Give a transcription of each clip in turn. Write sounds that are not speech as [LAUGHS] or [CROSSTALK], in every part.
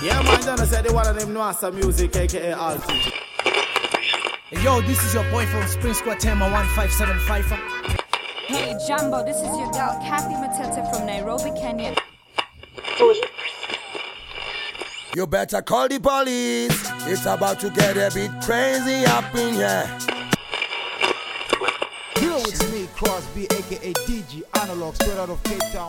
Yeah, man, Donna said they one of them know some music, aka Altitude. Hey, yo, this is your boy from Spring Squad Tema 1575. Hey Jumbo, this is your girl Kathy Matete from Nairobi, Kenya. You better call the police. It's about to get a bit crazy up in here. Here with me, Crosby, aka DG Analog, straight out of Cape Town.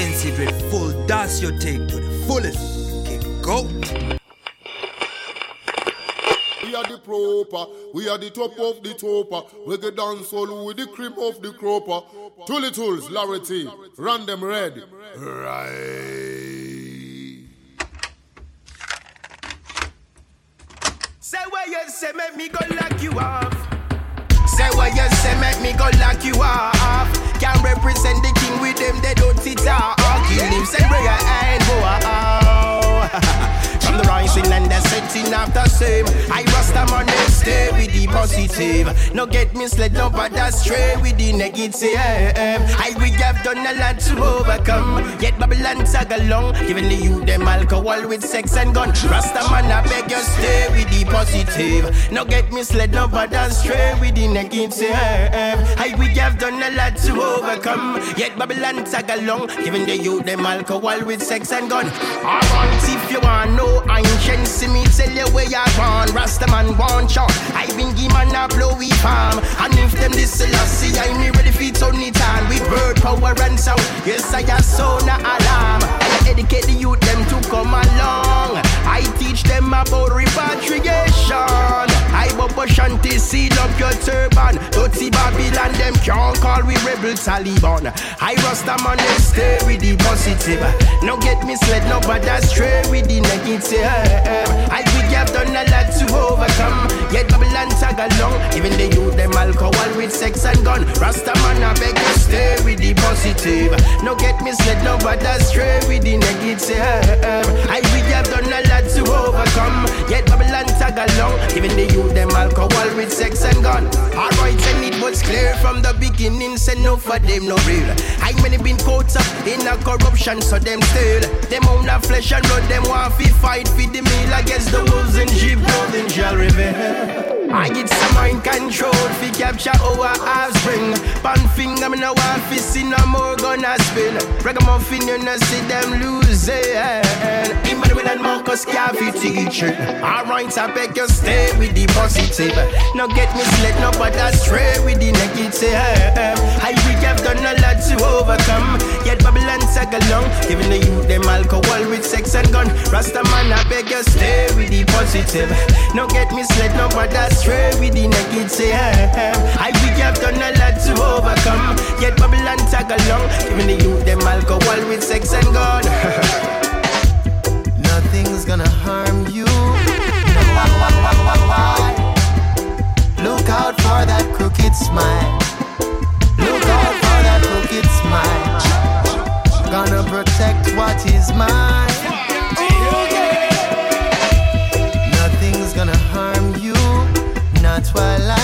NC Dread full dance you take to the fullest. Kick go. We are the proper, we are the top of the topper. We get dance all with the cream of the cropper. Tully Tools, Larity, run them red. Right. Say what you say, make me go lock you off. Say what you say, make me go lock you off. Can represent the king with them, they don't sit out. Kill him, say you ain't go out. The rising and the setting after same. I rust them on the stay with the positive. No get misled, no but straight with the negative. I we have done a lot to overcome. Yet Babylon tag along, giving the youth them alcohol with sex and gun. Rasta man, I beg you stay with the positive. No get misled, no but straight with the negative. I we have done a lot to overcome. Yet Babylon tag along, giving the youth them alcohol with sex and gun. Alright, if you want know ancient, see me tell you where you gone. Rasta man want shot. I been give man a blowy palm. And if them this see I me ready for turn it on. With word power and sound. Yes, I have sound a alarm. I educate the youth them to come along. I teach them about repatriation. I bubble shanty, seal up your turban. Dirty Babylon, them can't call we rebel Taliban. I rasta man, they stay with the positive. No get misled, no but straight with the negative. I we have done a lot to overcome. Yet Babylon tag along, even the youth them alcohol with sex and gun. Rasta man, I beg you stay with the positive. No get misled, no but straight with the negative. I we have done a lot to overcome. Yet Babylon tag along, even the youth them alcohol with sex and gun. Alright, and it was clear from the beginning, say no for them no real. I many been caught up in a corruption, so them still them own a flesh and blood. Them want fi fight for the meal against the wolves and sheep clothing shall reveal. I get some mind control fi capture our offspring. Pan finger me no want fi see no more gonna spin. Ragamuffin you no see them losing. Emmanuel and Marcus Garvey teacher. Alright, I beg you stay with the positive. No get misled, no but astray with the negative. I we have done a lot to overcome. Yet Babylon tag along, giving the youth them alcohol with sex and gun. Rasta man, I beg you stay with the positive. No get misled, no but astray with the negative. I we have done a lot to overcome. Yet Babylon tag along, giving the youth them alcohol with sex and gun. [LAUGHS] Nothing's gonna harm you. [LAUGHS] Out for that crooked smile. Look out for that crooked smile. Gonna protect what is mine. Ooh. Nothing's gonna harm you. Not while I'm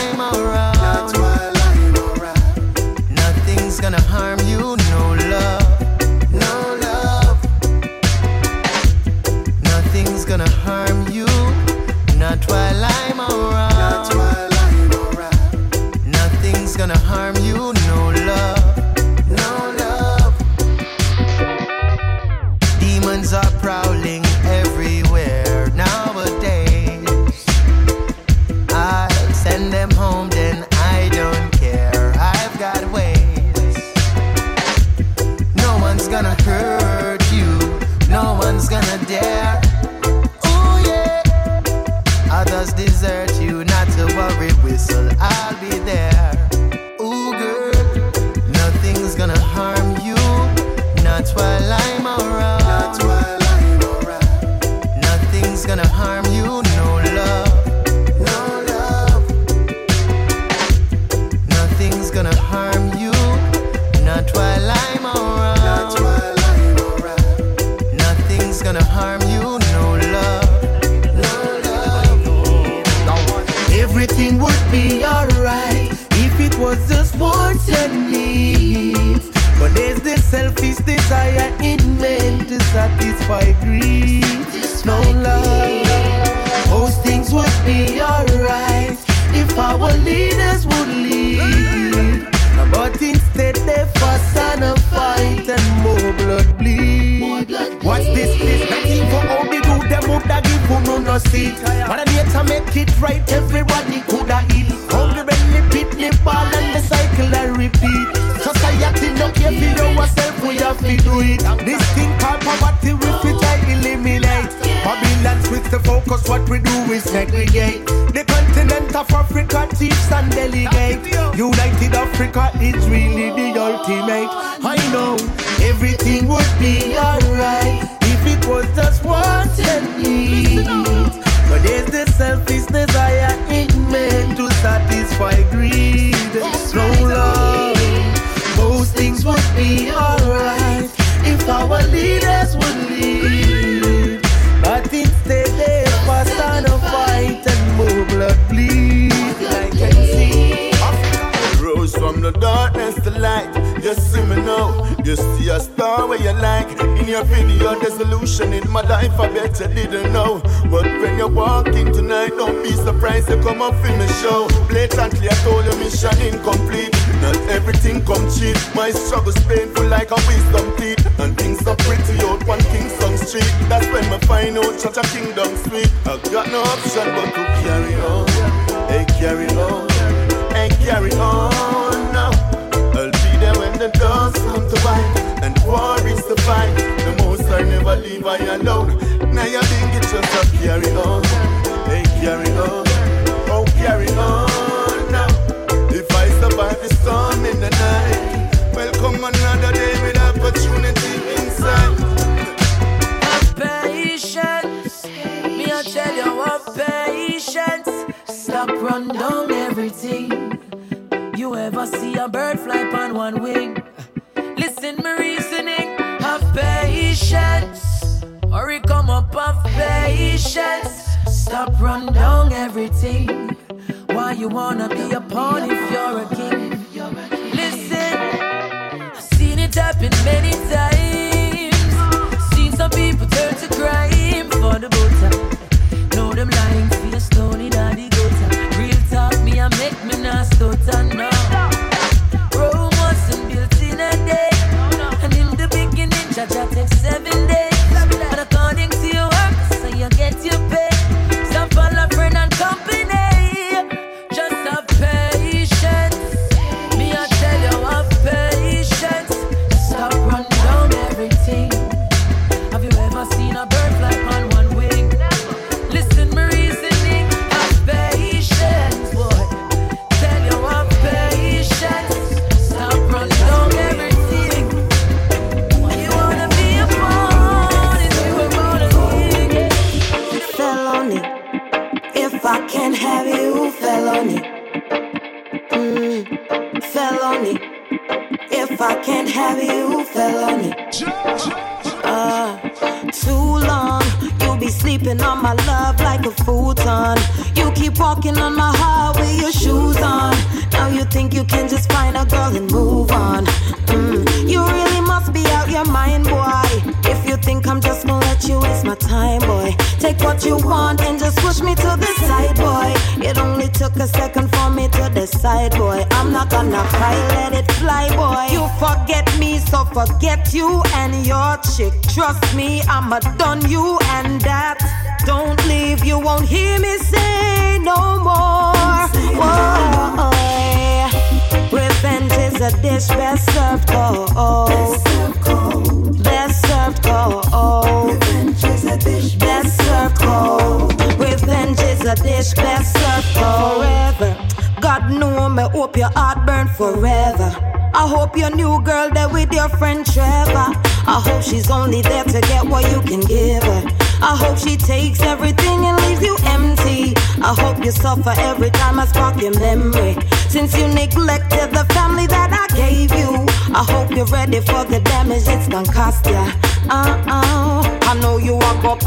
she's only there to get what you can give her. I hope she takes everything and leaves you empty. I hope you suffer every time I spark your memory. Since you neglected the family that I gave you, I hope you're ready for the damage it's gonna cost ya. Uh-uh. I know you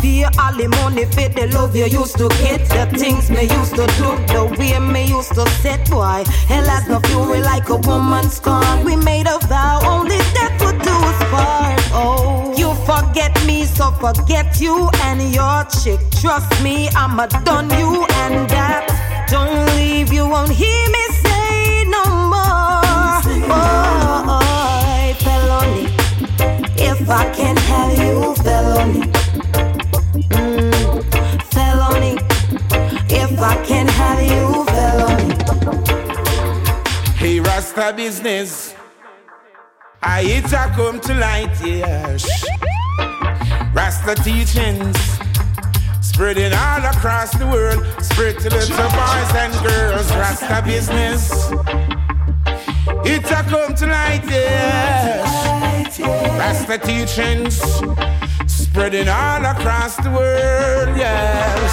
pay all the money for the love you used to get. The things me used to do, the way me used to set, boy. Hell has no fury like a woman's scorn. We made a forget me, so forget you and your chick. Trust me, I'ma done you and that. Don't leave, you won't hear me say no more. Boy, felony. If I can have you, felony. Mm, felony. If I can have you, felony. Hey, Rasta business. I hit a come to light, yes. Rasta teachings spreading all across the world. Spread to little boys and girls. Rasta business. It a come to light, yes. Rasta teachings spreading all across the world, yes.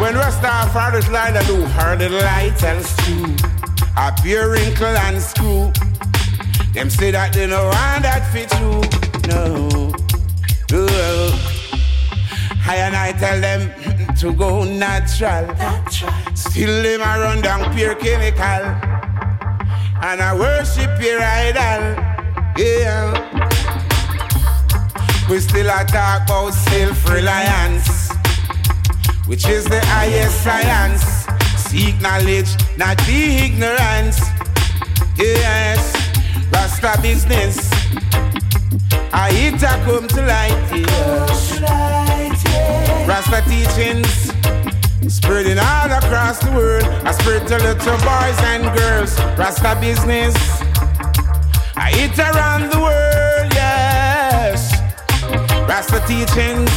When Rastafari's light a do her the light tells true. A pure wrinkle and screw. Them say that they know want that fit you. No. Oh. I and I tell them [LAUGHS] to go natural. Still them a run down pure chemical. And I worship your idol. Yeah. We still a talk about self-reliance, which is the highest science. Seek knowledge, not be ignorance. Yes, Rasta business. I hit a come to light, yes. Rasta teachings spreading all across the world. I spread to little boys and girls. Rasta business. I hit around the world, yes. Rasta teachings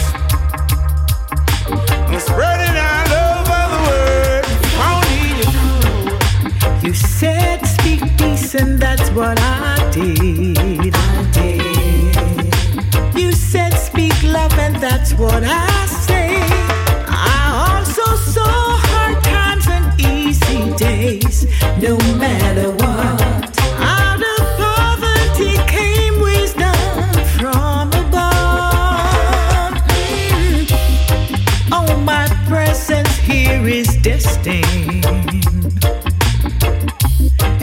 spreading all over the world. Only you You said speak peace, and that's what. I did. Love, and that's what I say. I also saw hard times and easy days, no matter what. Out of poverty came wisdom from above. Mm. Oh, my presence here is destined.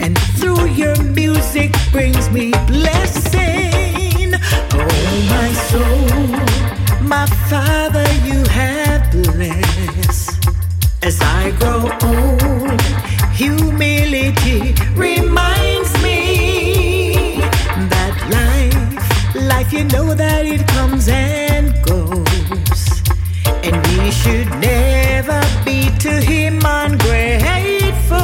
And through your music brings me blessing. Father, you have blessed. As I grow old, humility reminds me that life, life, you know that it comes and goes. And we should never be to him ungrateful.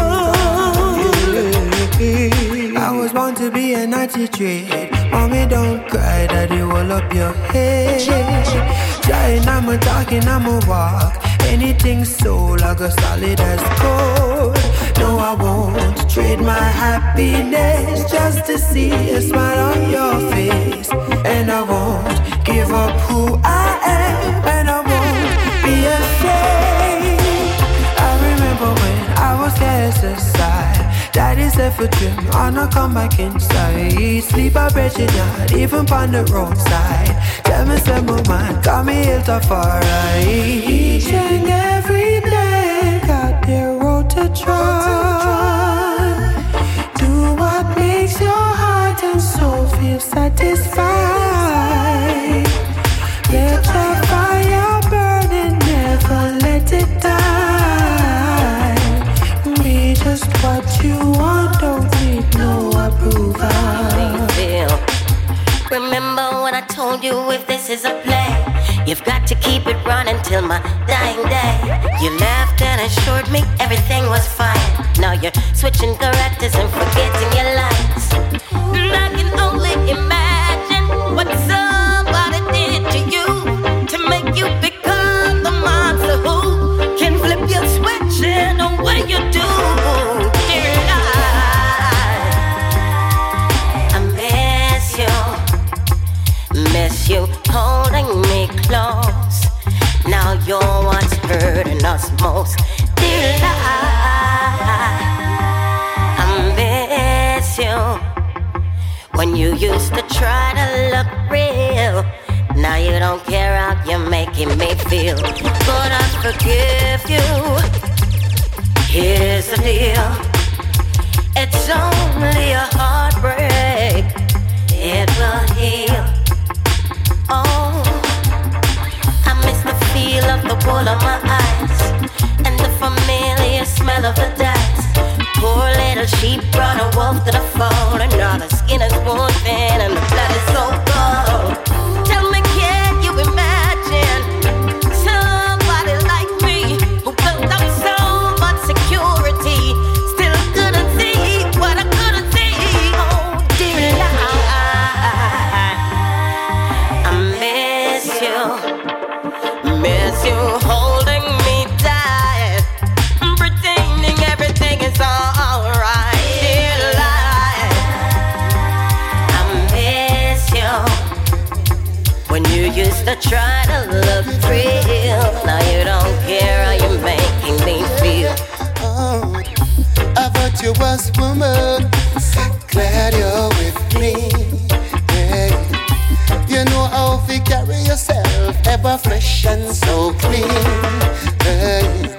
I was born to be an anti-trade. Mommy, don't cry, daddy, roll up your head. I'm a talking, I'm a walk. Anything soul, I go solid as gold. No, I won't trade my happiness just to see a smile on your face. And I won't give up who I am, and I won't be ashamed. I remember when I was aside. Daddy said for trim, I not come back inside. Sleep I bet you not, even on the roadside. Tell me some my mind, got me ill to far right. Each and every day, got their road to try. Do what makes your heart and soul feel satisfied. Remember when I told you if this is a play, you've got to keep it running till my dying day. You laughed and assured me everything was fine. Now you're switching characters and forgetting your lines. And most. I, I miss When you used to try to look real. Now you don't care how you're making me feel. But I forgive you. Here's the deal. It's only a heartbreak. It will heal. Oh, I miss the feel of the wool of my eyes and the familiar smell of the dice. Poor little sheep brought a wolf to the fold, and now the skin is thin and the blood is so cold. Try to look real, now you don't care how you're making me feel. Oh, I thought you was woman. Glad you're with me. Hey. You know how to carry yourself, ever fresh and so clean. Hey.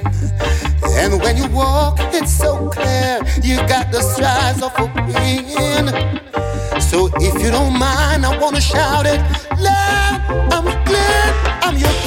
And when you walk, it's so clear. You got the strides of a queen. So if you don't mind, I wanna shout it loud.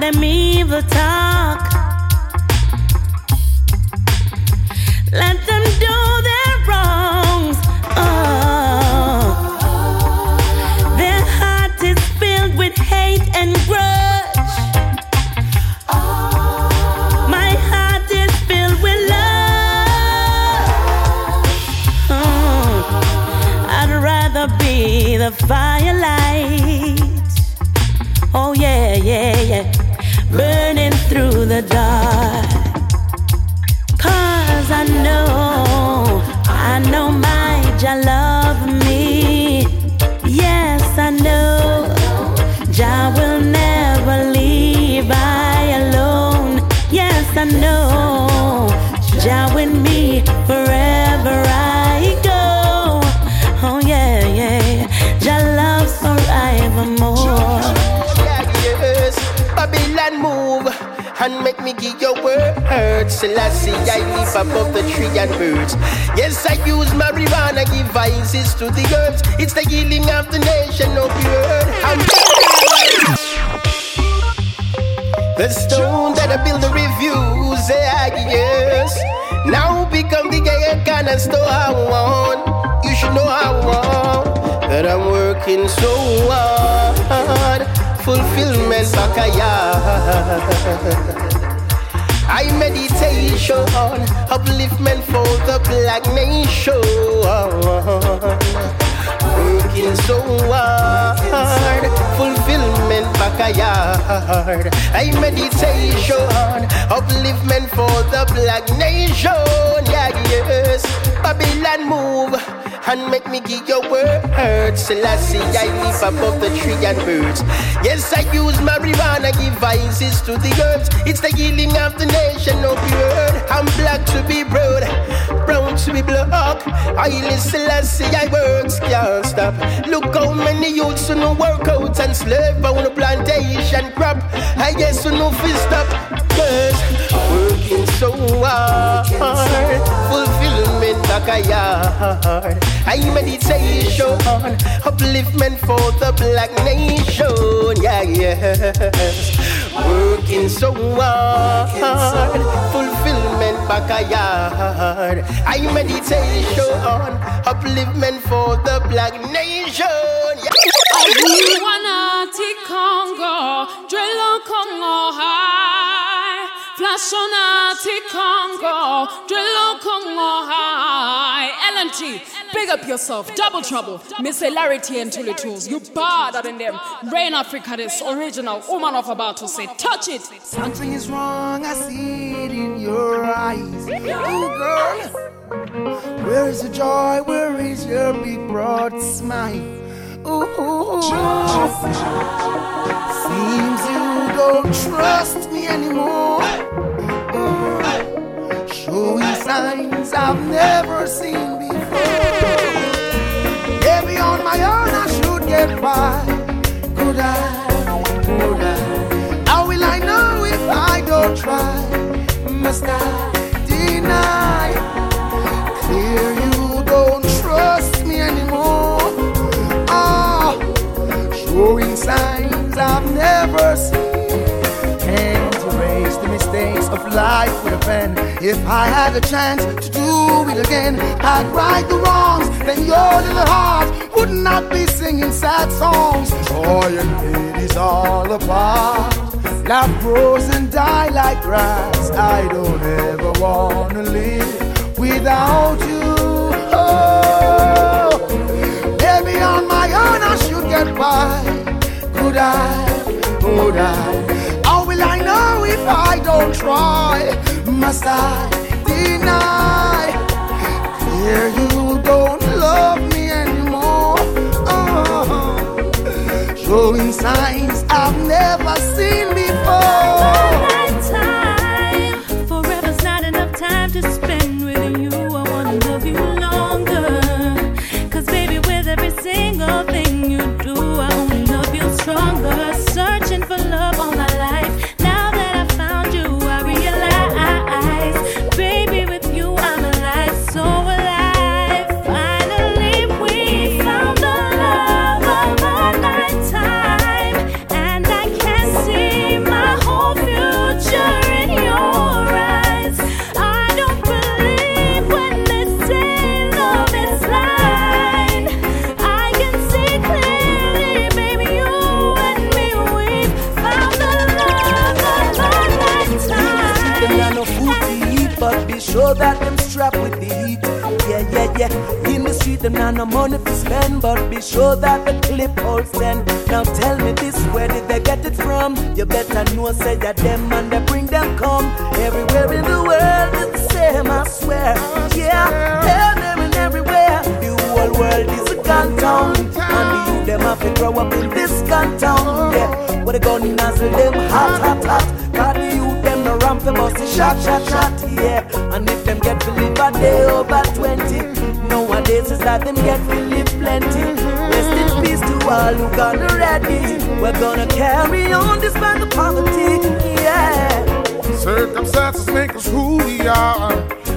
them evil talk. Let them do their wrongs. Oh. Their heart is filled with hate and grudge. My heart is filled with love. Mm. I'd rather be the firelight. The dark. Make me give your word. Selassie, I live above the tree and birds. Yes, I use marijuana, give vices to the herbs. It's the healing of the nation of the earth. The stone that I build the reviews, yeah, yes. Now become the gay kind of store I want. You should know I want that I'm working so hard. Fulfillment backyard. I meditation, upliftment for the black nation. Working so hard, fulfillment backyard. I meditation, upliftment for the black nation. Yeah, yes. Babylon move and make me give your word. Selassie, I live above the tree and birds. Yes, I use marijuana, give vices to the herbs. It's the healing of the nation of the earth. I'm black to be brown, brown to be black. I listen, Selassie, I works, can't stop. Look how many youths who no work out and slave on the plantation crop. I guess who no fist stop. Cause working so hard, fulfillment backyard. I meditation, upliftment for the black nation. Yeah, yes. Working so hard, fulfillment backyard. I meditation, upliftment for the black nation. Yeah. Wanati Congo, Drelo Congo high. Flashonati Congo, Drelo Congo high. LNT, big up yourself, double trouble, Miss Hilarity and Tully Tools, you badder than them. Rain Africa, this original woman of about to say, touch it. Something is wrong, I see it in your eyes. Girl, where is the joy? Where is your big broad smile? Ooh, seems you don't trust me anymore. Showing signs I've never seen before. Maybe on my own I should get by. Could I? Could I? How will I know if I don't try? Must I deny? Clear you don't trust me anymore. Ah, showing signs I've never seen. Of life with a pen. If I had a chance to do it again, I'd right the wrongs. Then your little heart would not be singing sad songs. Joy and pain is all apart. Love grows and die like grass. I don't ever wanna live without you. Oh, maybe on my own I should get by. Could I? Could I? If I don't try? Must I deny? Fear you don't love me anymore. Oh, showing signs I've never seen before. Heat. Yeah, yeah, yeah. In the street, them not no money to spend, but be sure that the clip holds them. Now tell me this, where did they get it from? You better know, say that them and they bring them come. Everywhere in the world, it's the same, I swear. Yeah, tell them and everywhere. The whole world is a gun town, and the youth them have to grow up in this gun town. Yeah, where the gun nozzle them hot, hot, hot. Cause the for bust shot, shot, shot. Yeah, and if them get to live a day over twenty, nowadays is that them get to plenty. Rest in peace to all who gonna ready. We're gonna carry on despite the poverty. Yeah. Circumstances make us who we are,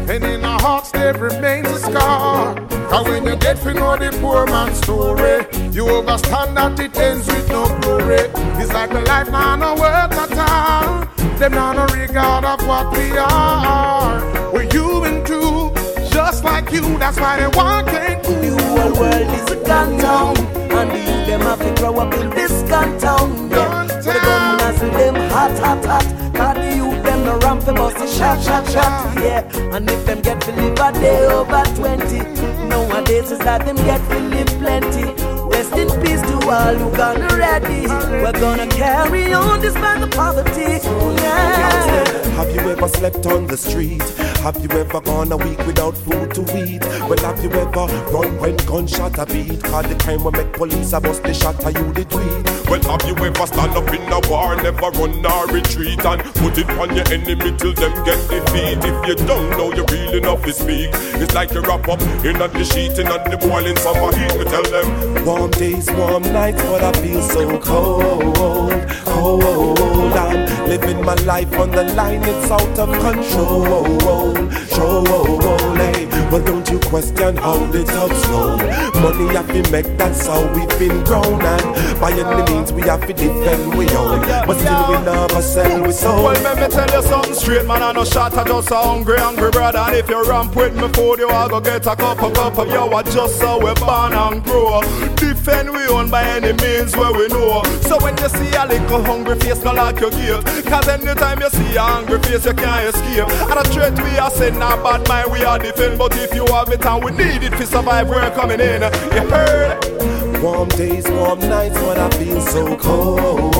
and in our hearts there remains a scar. And when you get to know the poor man's story, you understand that it ends with no glory. It's like the life now no worth at all. Them now a regard of what we are. We're human too, just like you. That's why they want can't do. The whole world is a gun town, and the youth them have to grow up in this gun town. Yeah, where the gun nozzle them hot, hot, hot. Cause the youth them no ramp the shot, shot, shot. Yeah, and if them get to live a day over twenty, nowadays is that them get to live plenty. Rest in peace to all who gonna ready. We're gonna carry on despite the poverty. Yeah. Have you ever slept on the street? Have you ever gone a week without food to eat? Well, have you ever run when gunshot a beat? Call the time we make police a bust the shot, are you the tweet? Well, have you ever stand up in a war, never run or retreat, and put it on your enemy till them get defeat? If you don't know, you really enough to speak. It's like you wrap up in the sheet, in the boiling summer heat. We tell them, Warm days, warm nights, but I feel so cold, cold. Living my life on the line, it's out of control, control. Oh, oh, hey, well, don't you question how the thugs roll? Money have to make, that's how we've been grown, and by any means we have to defend we own. But still we never sell we soul. Well, let me tell you something straight, man. I no shot, I just a hungry, hungry brother. And if you ramp with me food, you are gonna get a cup of cup of yo. I just how we born and grow. Defend we own by any means where we know. So when you see a little hungry face, no like your gate. Cause anytime you see a hungry face, you can't escape. And a threat we are saying, not bad mind, we are defend. But if you have it and we need it to survive, we're coming in. You heard? Warm days, warm nights, but I feel so cold,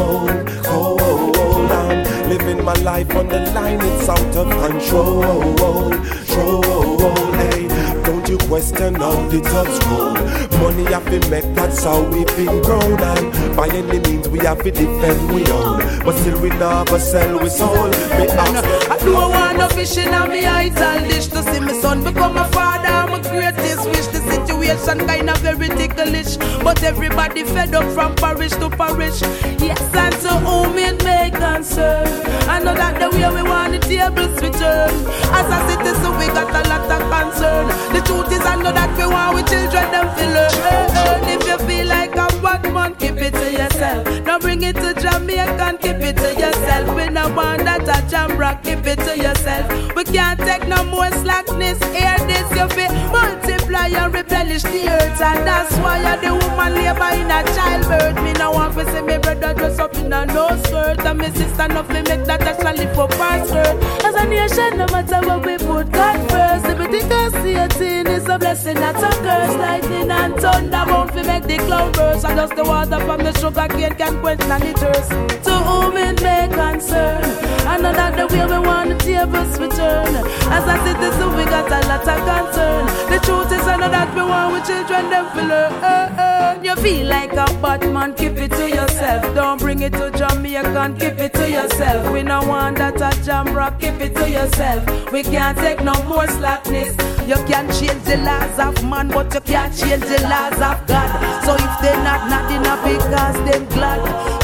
cold. I'm living my life on the line, it's out of control, control. Hey, don't you question how the touch roll. Money have been make, that's how we've been grown. And by any means, we have to defend we own. But still, we never sell we soul. Me ask I don't want no fish in my eyes and dish to see my son become a father. My greatest wish. The situation kind of very ticklish, but everybody fed up from parish to parish. Yes, and to whom it may concern. I know that the way we want the tables return. As a citizen, we got a lot of concern. The truth is, I know that we want we children them feel learn. If you feel like a bad man, keep it to yourself. Don't bring it to Jamaica, keep it to yourself. We no want that a Jamrock, keep it to yourself. We can't take no more slackness. Hear this, you feel multiply and replenish the earth, and that's why I the woman labor in a childbirth. Me no want to see me brother dress up in a no skirt, and me sister no fi make that actually for skirt. As a nation, no matter what we put God first, think I see a thing, it's a blessing, not a curse. Lightning and thunder won't fi make the cloud burst, and just the water from the sugar cane can quench any thirst. To whom it may concern, I know that the way we want the tables return. As a citizen, we got a lot of concern. The truth is, I know that we want with children, them learn. You feel like a bad man, keep it to yourself. Don't bring it to Jamaican, keep it to yourself. We no want that a Jamrock, keep it to yourself. We can't take no more slackness. You can change the laws of man, but you can't change the laws of God. So if they not not enough because them glad.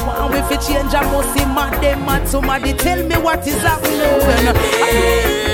One we fi change, I must see mad them mad. Somebody tell me what is happening.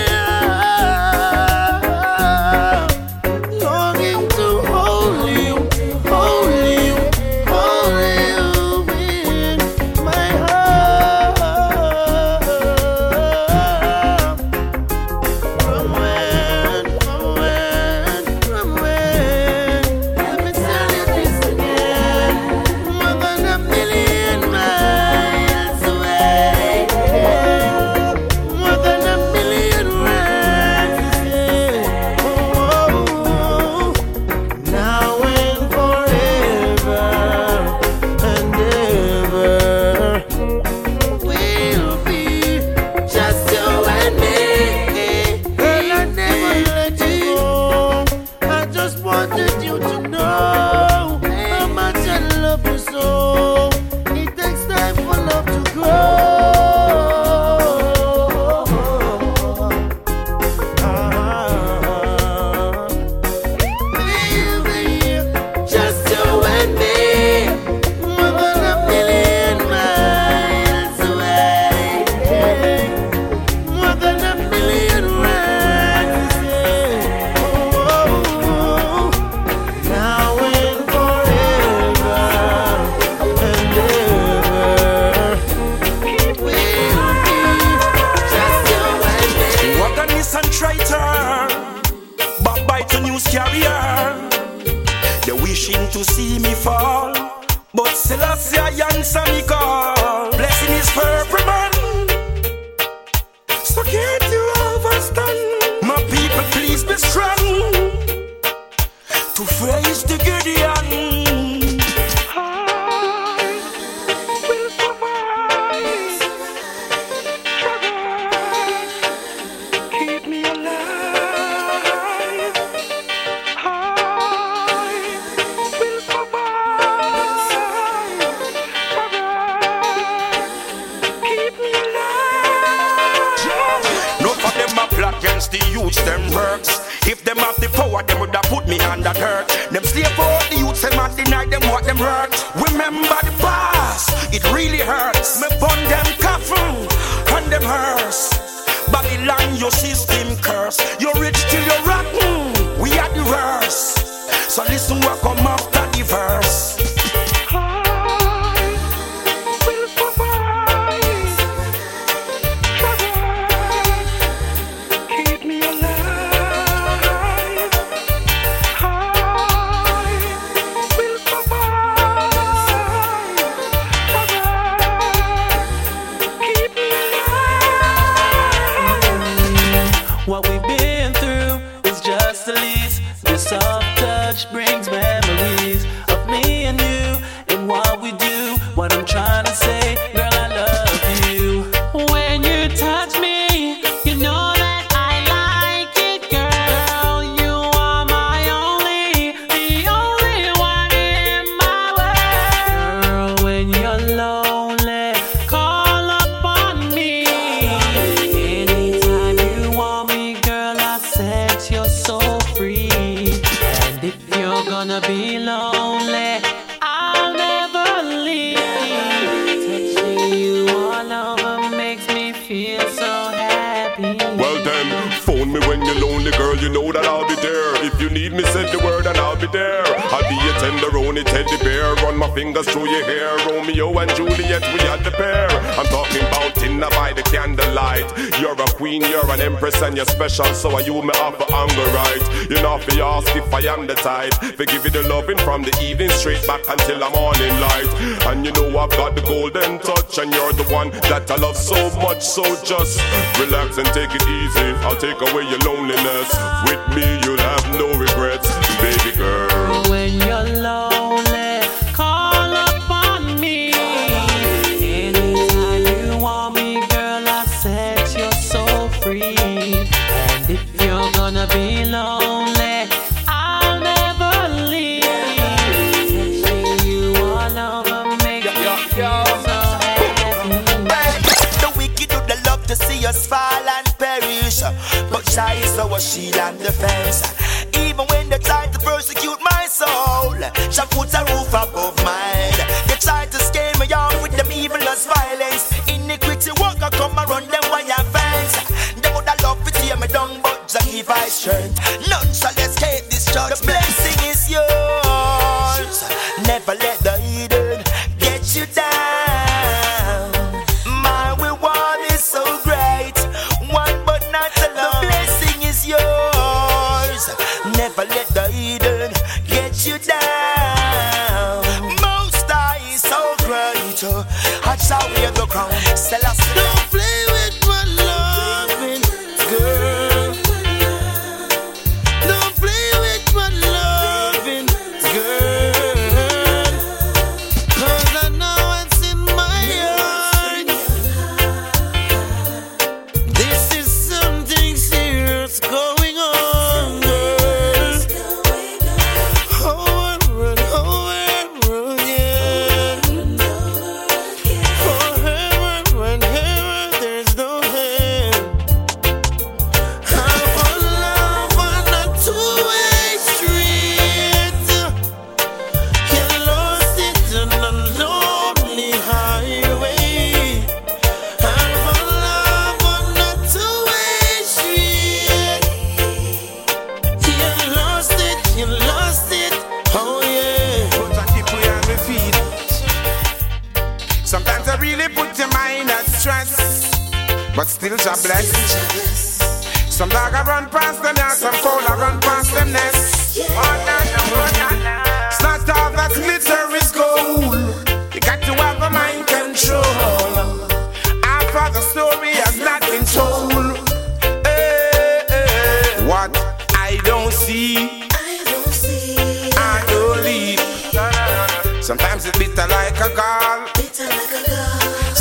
until the morning light. And you know I've got the golden touch, and you're the one that I love so much. So just relax and take it easy. I'll take away your loneliness with me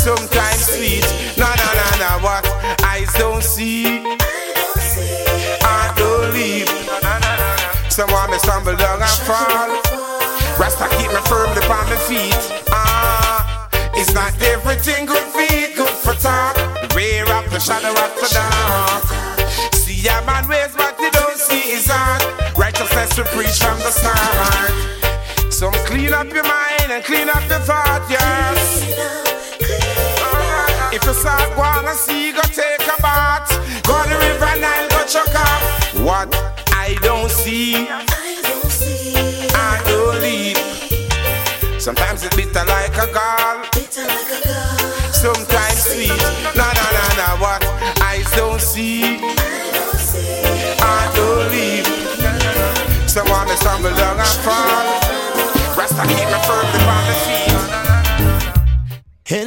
sometimes sweet. No, no, no, no, what eyes don't see, I don't leave. Someone may stumble down and fall. Rasta keep me firmly on my feet. Ah, it's not everything good feet good for talk. Rear up the shadow of the dark. See a man ways what you don't see is heart. Righteousness we preach from the start. So clean up your mind and clean up your thought, yes park, go on a sea, go take a bath. Go to the river Nile, go chuck up. What I don't see, I don't see, I don't lead. Sometimes it's bitter like a gall, bitter like a gall. Sometimes sweet, not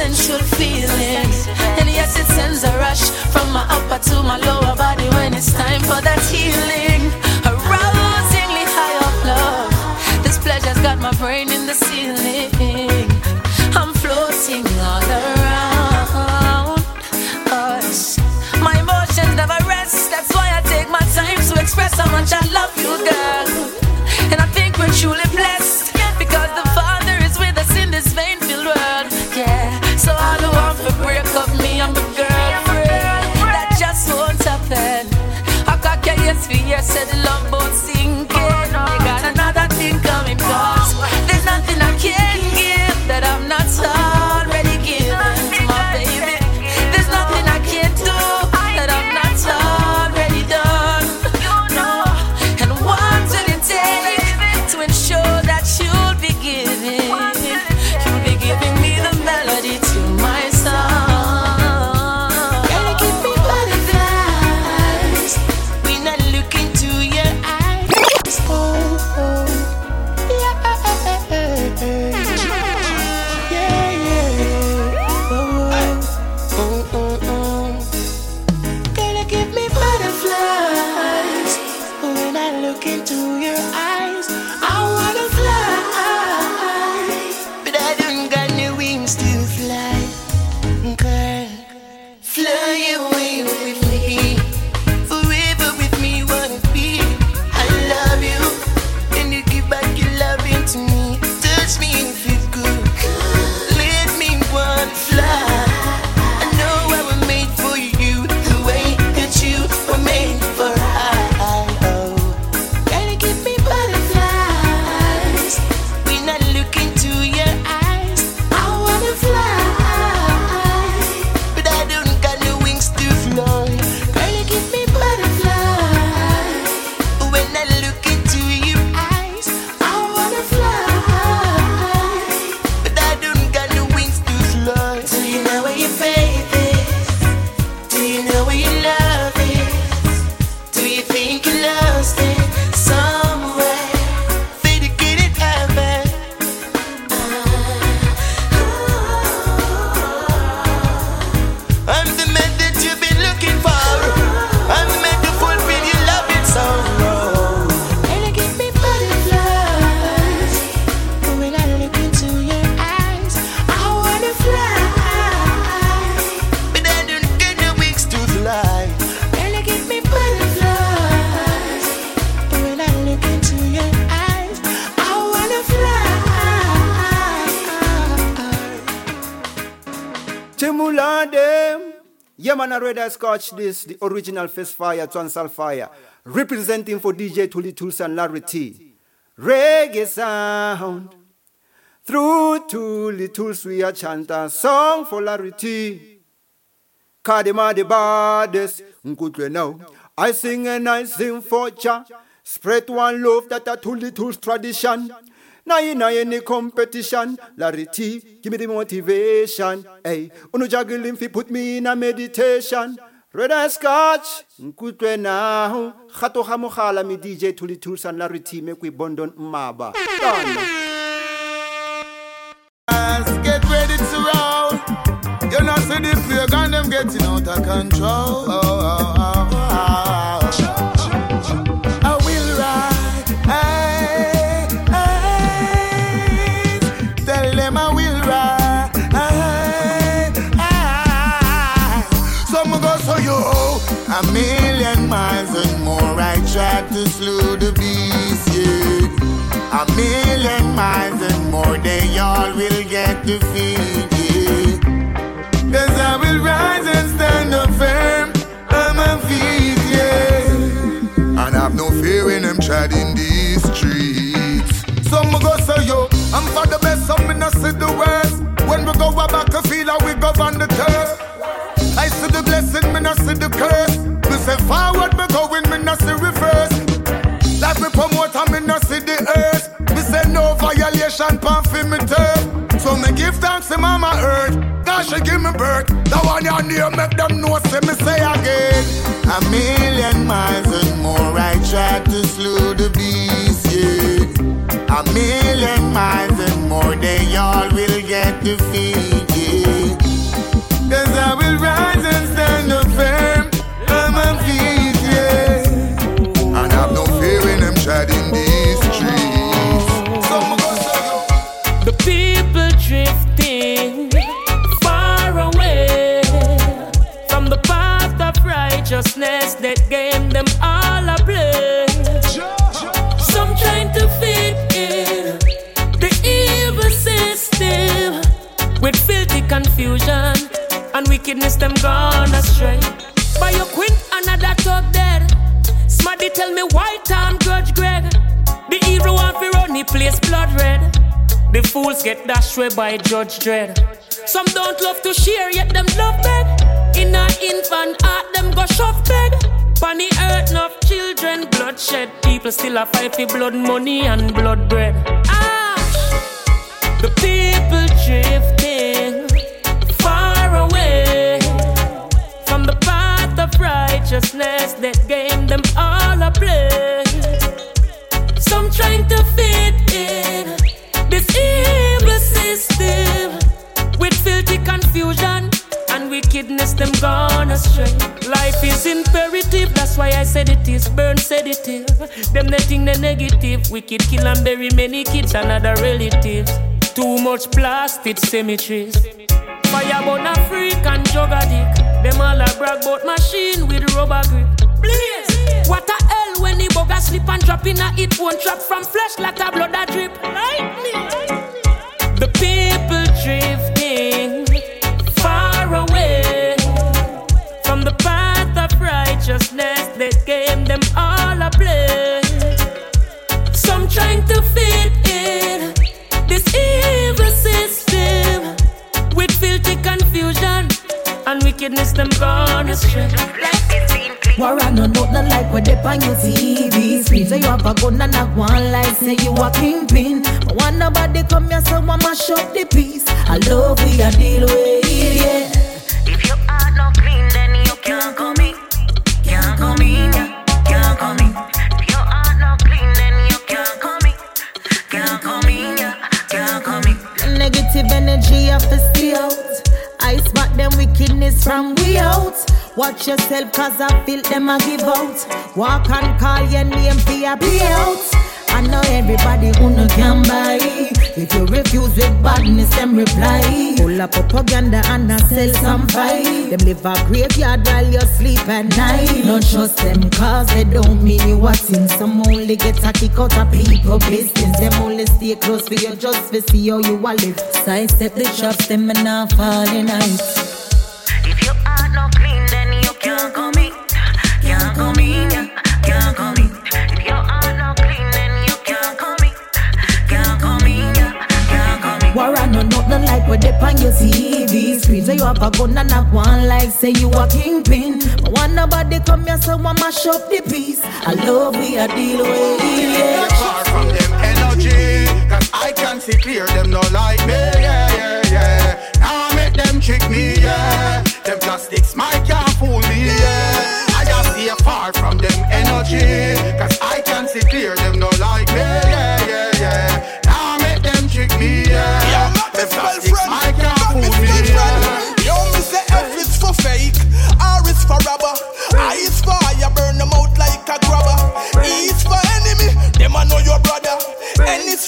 sensual feeling. And yes, it sends a rush from my upper to my lower body when it's time for that healing. Arousingly high of love. This pleasure's got my brain in the ceiling. I'm floating all around us. My emotions never rest. That's why I take my time to express how much I love you, girl. And I think we're truly blessed. fear, said the love boat sea. I scotch this, the original Fist Fire, Transal Fire, representing for DJ Tully Tools and Larry T. Reggae sound. Through Tully Tools, we a chant a song for Larry T. Kadima the baddest, good now. I sing and I sing for Jah. Spread one love that a Tully Tools tradition. Now in any competition, Larry T, give me the motivation. Hey, uno juggling fi put me in a meditation. Red eye scotch, nkutwe now. Khato hamukhala mi DJ Tully Tools and Larry T make we bondon maba. Done. Get ready to roll. You know, see the pagan them getting out of control. I A million miles and more, they all will get to defeated. Cause I will rise and stand up firm my feet, yeah. And I've no fear when I'm treading these streets. Some go say yo, I'm for the best, some see the worst. When we go back give thanks to Mama Earth. God she give me birth. The one you near make them know. Say me say again. A million miles and more. I tried to slew the beast. Yeah. A million miles and more. They all will get defeated. Cause I will rise and stand up firm on my feet. Yeah. And have no fear when I'm treading these by Judge Dread. Some don't love to share, yet them love beg. In a infant heart, them go shove beg. Pon the earth, enough children, bloodshed. People still a fight for blood money and blood bread. Ah, the people drifting far away from the path of righteousness that gave them all a place. Some trying to fit in wickedness. Them gone astray. Life is imperative, that's why I said it is burn sedative. Them they think they negative, wicked kill and bury many kids and other relatives. Too much plastic cemeteries. Fire burn a freak and jug dick. Them all a brag about machine with rubber grip. Blaze. What a hell when the bugger slip and drop in a it won't drop from flesh like a blood a drip. Lightning. The people drifting righteousness that gave them all a place. Some trying to fit in this evil system with filthy confusion and wickedness. Them gone astray. War I no note no like what they on your TV screen. So you have a gun and a one like say you a kingpin. But when nobody come here, so I mash up the peace. I love we a deal with yeah. If your heart not clean, then you can't come in. Negative energy have to stay out. I spot them wickedness from we out. Watch yourself cause I feel them a give out. Walk and call your name for your pay out. I know everybody who no can buy. If you refuse with badness, them reply. Pull up propaganda and I sell some fight. Them live a graveyard while you sleep at night. Don't trust them cause they don't mean you what's in. Some only get a kick out of people business. Them only stay close for you just to see how you a live. Sidestep the traps, them and not fall in night. your TV screen. Say you have a gun and a one like say you a kingpin. But when nobody come here, so I mash up the piece. I love we a deal with. Yeah. Far from them energy, cause I can see clear them no like me, yeah, yeah, yeah. Now I make them trick me, yeah. Them plastics might can't fool me, yeah. I just stay far from them energy, cause I can see clear them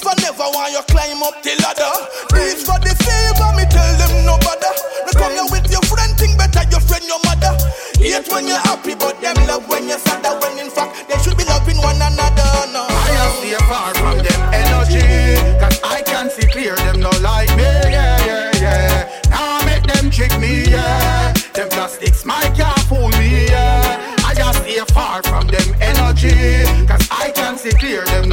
For never want you climb up the ladder. D for the favor, me tell them no bother. Me come here with your friend, think better your friend, your mother. Hate when you're happy, but them love when you're sad. When in fact they should be loving one another. No. I just stay far from them energy, cause I can see clear them no like me, yeah, yeah, yeah. Now make them trick me, yeah. Them plastics might can't fool me, yeah. I just stay far from them energy, cause I can see clear them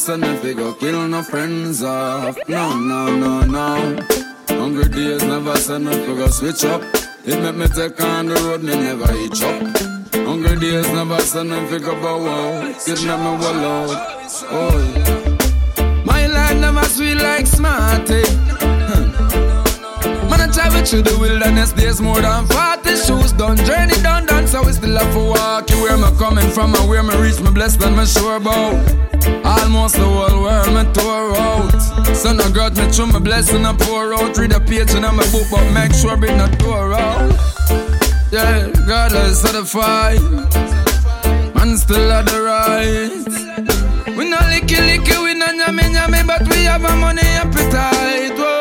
send me figure, kill no friends off. No, no, no, no. Hungry days never send me figure, switch up. It make me take on the road, me never hitch up. Hungry days never send me figure, bow wow. It make me wall out. Oh. My life never sweet like smarty. Man, I travel through the wilderness, there's more than 40 shoes done. Journey done, done, so we still have to walk. You where me coming from and where me reach, me blessed and me sure about. Almost the whole world me tore out. So no grudge me through my blessing I pour out. Read a page in my book, but make sure it not tore out. Yeah, God is certified. Man still at the right. We no licky licky, we no nyame nyame, but we have a money appetite. Boy.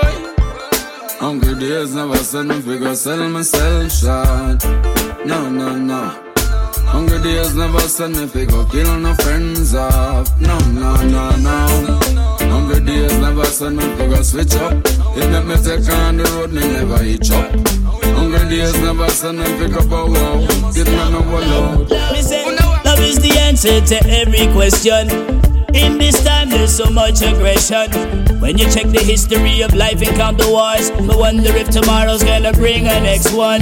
Hungry days never send me figure, sell myself short. No, no, no. Hungry days never send me figure, kill no friends off. No, no, no, no. Hungry days never send me figure, switch up. It make me take on the road, me never hitch up. Hungry days never send me figure, but wow. Get me no wallow. Me say, love is the answer to every question. In this time, there's so much aggression. When you check the history of life and count the wars, I wonder if tomorrow's gonna bring a next one.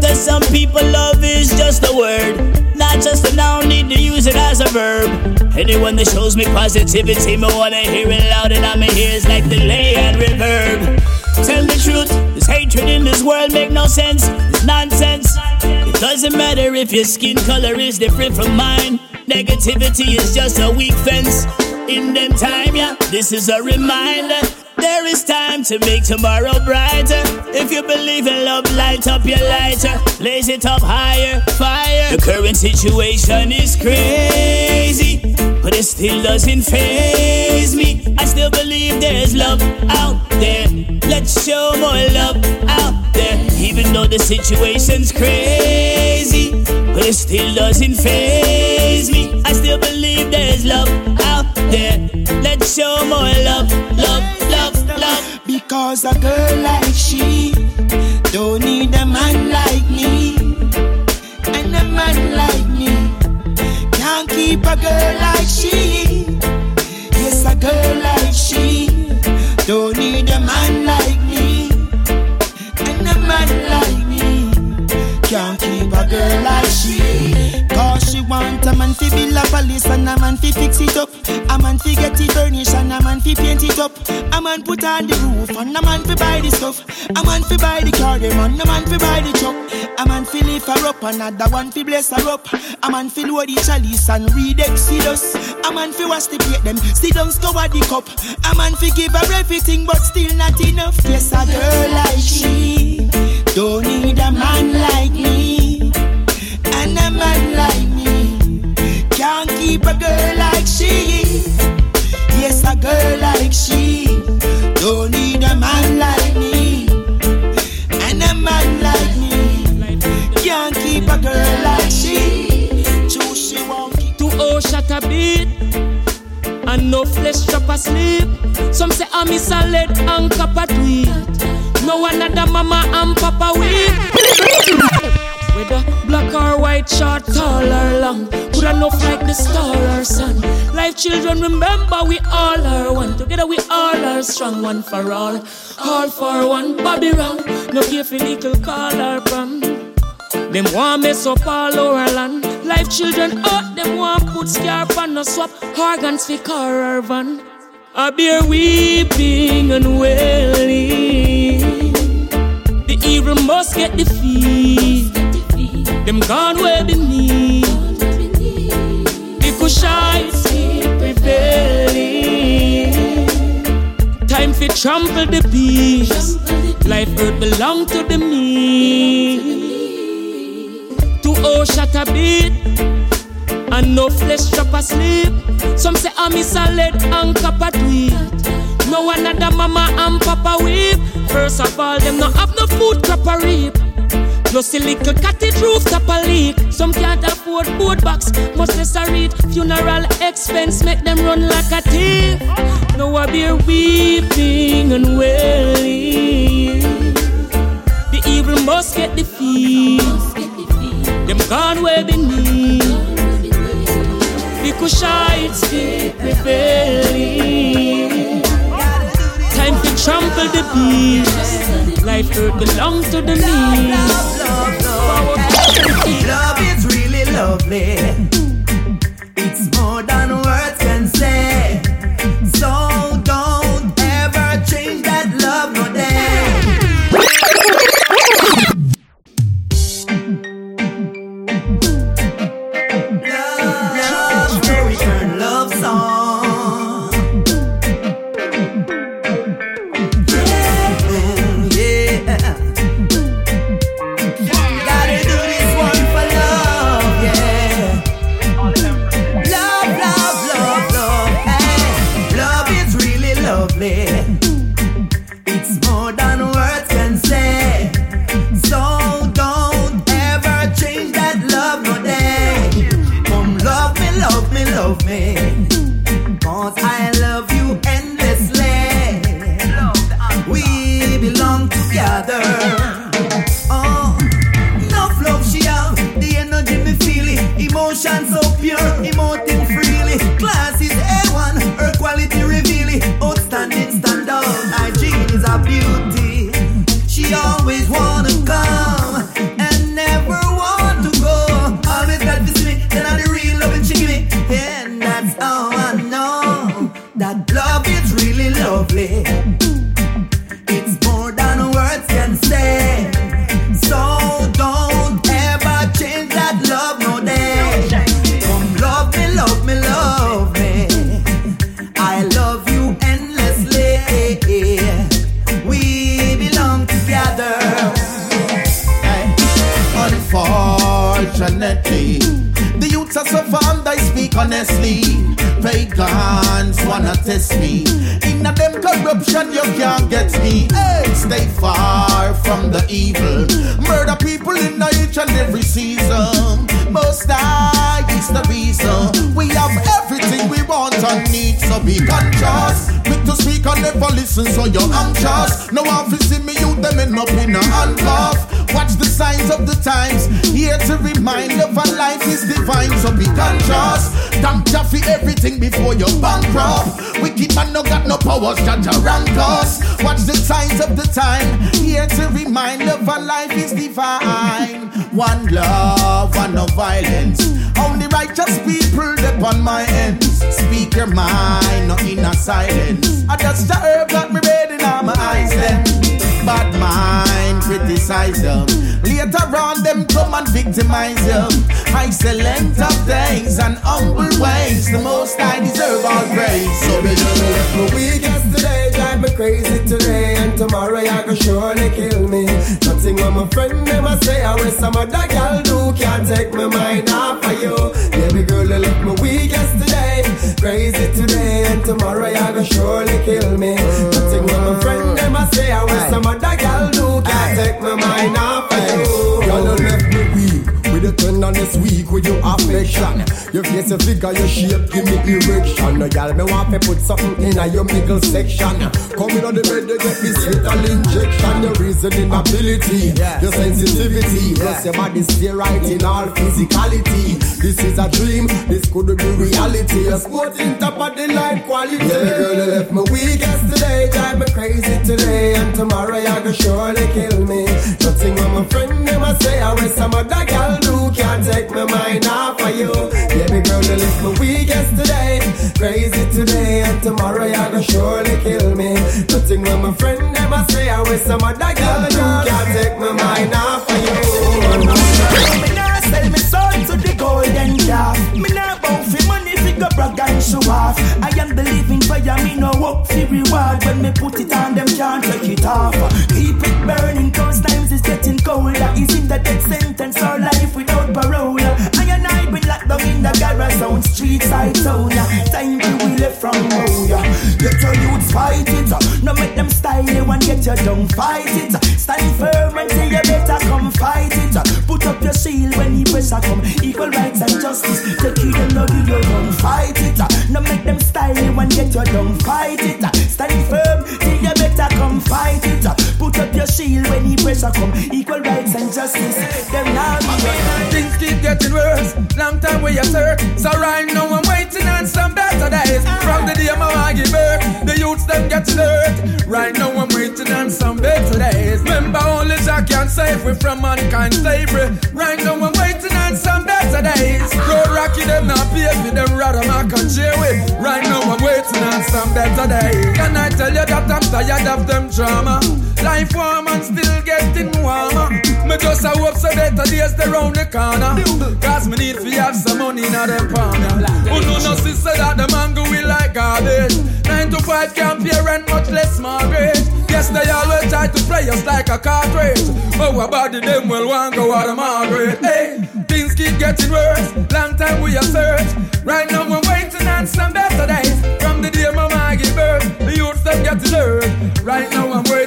Cause some people love is just a word, not just a noun, need to use it as a verb. Anyone that shows me positivity, me wanna hear it loud and on my ears like delay and reverb. Tell the truth, this hatred in this world make no sense, it's nonsense. It doesn't matter if your skin color is different from mine. Negativity is just a weak fence. In them time, yeah, this is a reminder. There is time to make tomorrow brighter. If you believe in love, light up your lighter. Blaze it up higher, fire. The current situation is crazy, but it still doesn't faze me. I still believe there's love out there. Let's show more love out there. Even though the situation's crazy, but it still doesn't faze me. I still believe there's love out there. Let's show more love, love, love, love. Because a girl like she don't need a man keep a girl like she. Yes, a girl like she don't need a man like me. And a man like me can't keep a girl like she. Want a man fi build a palace and a man fi fix it up. A man fi get it furnished and a man fi paint it up. A man put on the roof and a man fi buy the stuff. A man fi buy the car, them and a man fi buy the truck. A man fi lift her up, another one fi bless her up. A man fi load the chalice and read Exodus. A man fi wash the plate, them sit down scour the cup. A man fi give her everything, but still not enough. Yes, a girl like she don't need a man like me, and a man like keep a girl like she. Yes, a girl like she don't need a man like me, and a man like me can't keep a girl like she. Choose she won't keep. To oh shut a beat and no flesh chop asleep. Some say ah, I'm a salad and cup a tweet. No another mama and papa weep. Whether black or white, short, tall or long, could enough like the star or sun. Life children, remember we all are one. Together we all are strong, one for all, all for one. Bobby wrong, no care for little call or pan. Them want mess up all our land. Life children out, them want put scarf on no swap organs for car or van. I bear weeping and wailing. The evil must get defeat. Them gone way beneath. The Kushites keep prevailing. Time for trample the beast. Life earth belong to the meek. To oh shut a beat and no flesh chop asleep. Some say I'm a salad and cup tweet. No another mama and papa weep. First of all, them no have no food crop a reap. Plus a little cottage rooftop a leak. Some can't afford board box, a read. Funeral expense make them run like a thief. Now I bear weeping and wailing. The evil must get defeated. Them gone way beneath. The Kushites keep prevailing. Time to trample the beast. Life earth belong to the meek. Love, love, love, love is really lovely. One love, one no violence. Only righteous people upon my ends. Speak your mind, not in a silence. Criticize them. Later on, them come and victimize them. I excellent of days and humble ways. The most I deserve all praise. So be My week yesterday drive me crazy today And tomorrow you go surely kill me Nothing on my friend never say I wish some other girl do Can't take my mind off of you Baby girl you left me weak yesterday Crazy today and tomorrow you go surely kill me. Nothing on my friend never say I wish some other girl do. Can't take my mind off of you Girl you left me weak with a tenderness weak with your affection. Your face, your figure, your shape, give me erection. No, y'all, me want to put something in a your middle section. Coming on the bed, they get this fatal injection. Your reasoning ability, your sensitivity, plus your body stay right in all physicality. This is a dream, this could be reality. A sporting top of the line quality. Yeah, the girl that left me weak yesterday, drive me crazy today, and tomorrow you go surely kill me. Nothing on my friend never say I wish some other girl do can't take my mind off of you. Baby girl, you left me weak yesterday, crazy today, and tomorrow you're gonna surely kill me. Nothing on my friend never say I wish some other girl do can't take my mind off of you. Me nah sell me soul to the golden calf. Brag and show off. I am the living fire, me no work for reward. When me put it on, them can't take it off. Keep it burning, cause times is getting colder. Is in the death sentence or life without parole? I and I been locked down in the garrison, street side town. Time to we left from home. Get your youths fight it. No make them style you and get your down fight it. Stand firm and say you better come fight it. Uh, put up your shield when the pressure come. Equal rights and justice. Take you them love you, you run fight it. Uh, no make them style you and get your down fight it. Uh, Stand firm, say you better come fight it. Put up your shield when the pressure come. Equal rights and justice. Now Things keep getting worse. Long time we have search. So right now I'm waiting on some better days. From the day my want give birth, the youths them get hurt. Right now I'm waiting on some better days. Remember only Jah can save we from mankind slavery. Right now I'm waiting on some better days. Road rocky them not pay for them rather my country with. Right now I'm waiting on some better days. Can I tell you that I'm tired of them drama? Life warm and still getting warmer. Me just a hope so better days they round the corner. Cause me need to have some money in them palm. Who know no sister that the man go will like garbage. Nine to five can't pay rent, much less mortgage. Yes, they always try to play us like a cartridge. But what about the them will want go out of Margaret? Hey, things keep getting worse. Long time we have searched. Right now we're waiting on some better days. From the day mama give birth, the youths them getting hurt. Right now I'm waiting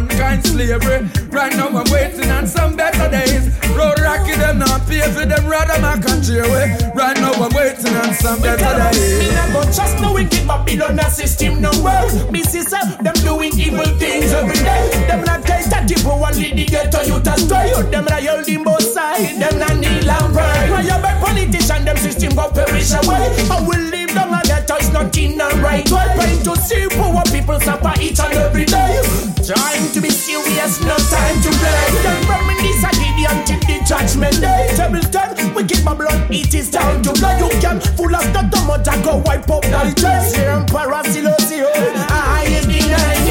mankind slavery. Right now I'm waiting on some better days. Road rocky them not pay for them rather my country away. Right now I'm waiting on some better days. Me nah go trust no wicked Babylon system no work. Me see say them doing evil things every day. Them not take that people want lead the ghetto youth astray. Them loyal the both side. Them not kneel and pray. When you beg politician, them system go perish away. I will live down a ghetto is not in the right way. Trying to see poor people suffer each and every day. Trying to be serious, no time to play. Them reminisce a Gideon till the judgment day. Table turn, wicked Babylon, it is down to blood. You can full of the tomato, go wipe up the chest. Emperor Selassie, I is the.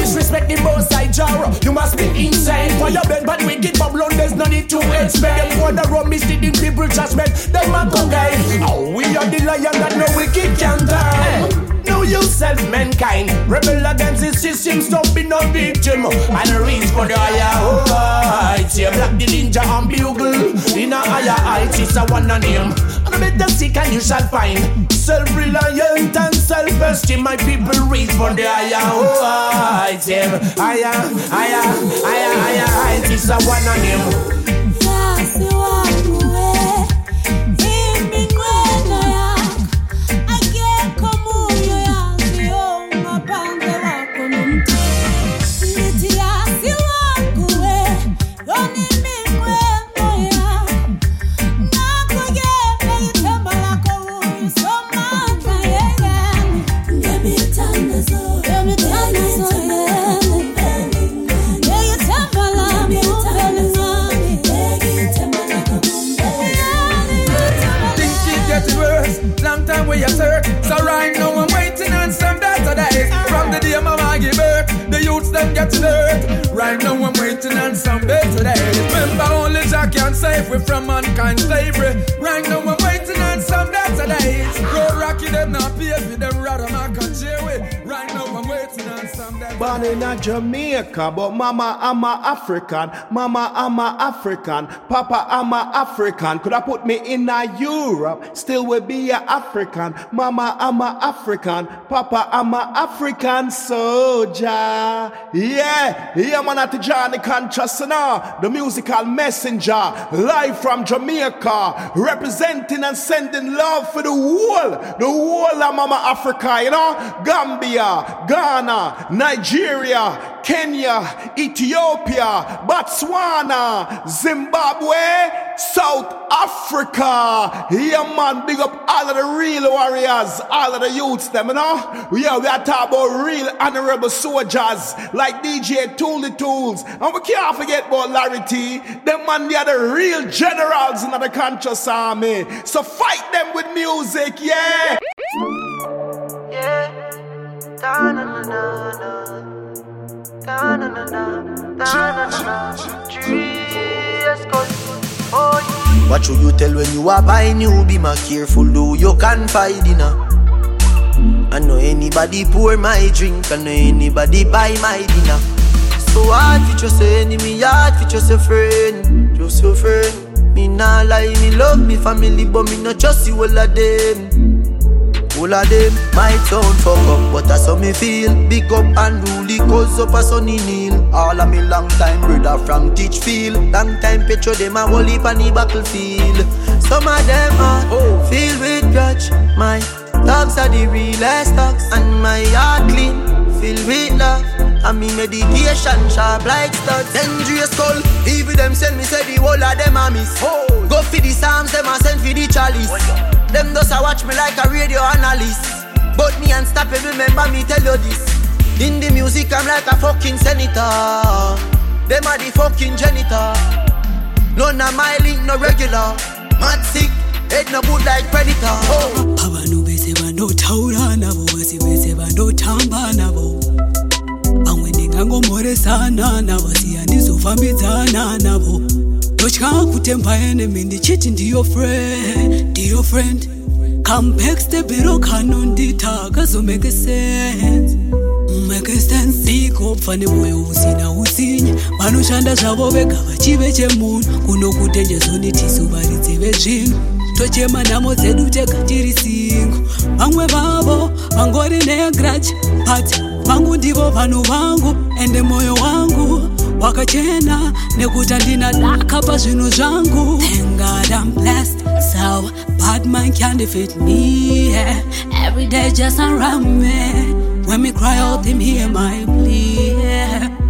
Disrespect the most I jar. You must be insane. For your bed, but wicked Babylon, there's no need to expect. Them the rum is the people judgment. Them a go gay. Oh, we are the lion that no wicked can turn. Know yourself, mankind. Rebel against the system, stop being no victim. And reach for the higher heights. Yeah, black the ninja and bugle. In a higher heights, it's a one name. And I better seek and you shall find. self-reliant and self-esteem. My people reach for the higher heights. Yeah, higher, higher, higher, higher heights. It's a one on him. Them get hurt. Right now I'm waiting on some better days. Remember only Jah can save we from mankind slavery. Right now I'm waiting on some better days. Road rocky them not pay for them rather man Born in a Jamaica, but mama I'm a African. Mama I'm a African. Papa I'm a African. Could I put me in a Europe? Still will be a African. Mama I'm a African. Papa I'm a African soldier. Yeah, yeah man at Johnny now. The musical messenger. Live from Jamaica. Representing and sending love for the whole. The whole of Mama Africa, you know. Gambia, Ghana, Nigeria, Kenya, Ethiopia, Botswana, Zimbabwe, South Africa. Yeah, man, big up all of the real warriors, all of the youths, them, you know. Yeah, we are talking about real honorable soldiers like DJ Tool the Tools. And we can't forget about Larry T. Them man, they are the real generals in the conscious army. So fight them with music, yeah. What should you tell when you are buying you? Be more careful, do you can find dinner. I know anybody pour my drink, I know anybody buy my dinner. So hard for just a enemy, hard for just a friend, just a friend. Me nah lie, me love me family, but me not trust you all of them. All of them might sound fuck up, but that's how me feel. Big up and rule, cause up a sunny kneel. All of me long time brother from Teachfield. Long time picture them a whole heap on the battlefield. Some of them are filled with grudge. My dogs are the realest dogs, and my heart clean, filled with love. And me meditation sharp like studs. Dangerous call, even them send me say the whole of them a miss. Go for the psalms, them a send for the chalice. Them does a watch me like a radio analyst. But me unstoppable, remember me tell you this. In the music, I'm like a fucking senator. Them are the fucking janitor. None of my link no regular. Mad sick, head no good like predator. Oh. Pamwe ndingangomoresana nabo siyanizofambidzana nabo ndotya kutemba enemy ndichiti ndiyo friend ndiyo friend. Kampekstebhero kanondita kazomeke sense. Make sense. Sikopfa nemoyo usina utsinye vanoshanda zvavo vega vachive chemunhu. Kuno kutenjezonitiso varidzi vezvinhu. Tochema nhamo dzedu tega tiri singo. Vamwe vavo vangori negrach but vangu ndivo vanhu vangu ende mwoyo wangu wakachena nekuti handina daka pazvinhu zvangu so bad man can't defeat me. Yeah. Every day just around me. When me cry out, them hear my plea.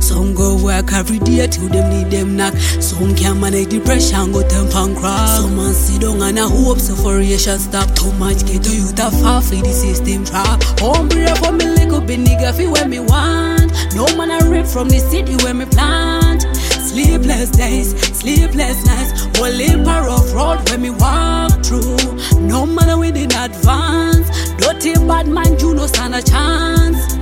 Some go work every day till them need them knock. Some can manage depression, go temp and cry. Some man sit down and a hope so for you shall stop. Too much get to you that far for the system trap. Hombre for me little bit nigga fi where me want. No man I rip from the city where me plant. Sleepless days, sleepless nights. Only bar of road when me walk through. No man win in advance. Dirty bad man, you no stand a chance.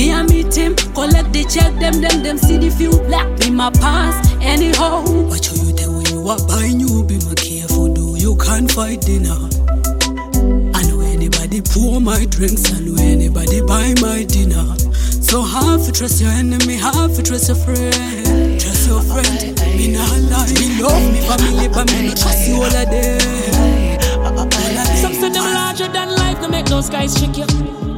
Me and me team collect the check, them, them, them see the few black be my past. Anyhow, what you you tell when you are buying you be my careful, do you can't fight dinner. I know anybody pour my drinks, I know anybody buy my dinner. So half to trust your enemy, half to trust your friend. Trust your friend, me not lie. Me love me family, but me not trust you all of them. Say them larger than life, no make those guys shake you.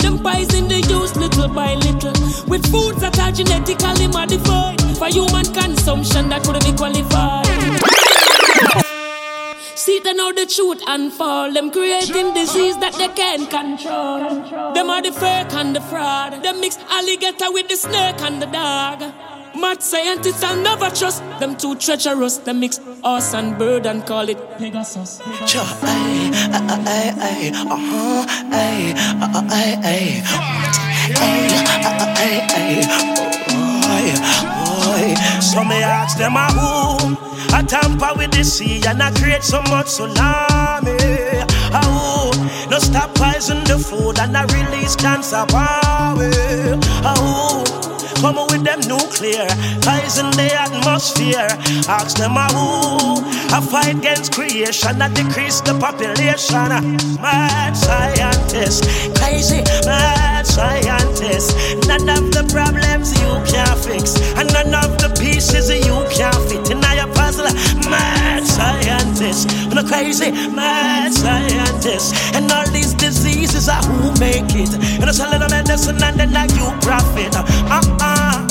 Them pies in the use little by little. With foods that are genetically modified. For human consumption that could be qualified. See they know the truth and fall. Them creating disease that they can't control. Them are the fake and the fraud. Them mix alligator with the snake and the dog. Mad scientists, I'll never trust them too treacherous. They mix us and bird and call it Pegasus. Cha, ay, ay, ay, uh huh, uh-uh, ay, ay, uh-uh, ay, ay, ay, ay, ay. So me ask them ah, a who I tamper with the sea and I create so much tsunami. Ah, who? no stop poison the food and I release cancer power. Ah, who? Come with them nuclear poison the atmosphere. Ask them a who I fight against creation and decrease the population. Mad scientists, crazy mad scientists. None of the problems you can't fix, and none of the pieces you can't fit in your puzzle. Mad scientists, no crazy mad scientists, and all these diseases are who make it. You know, selling the medicine and then like you profit. Uh uh.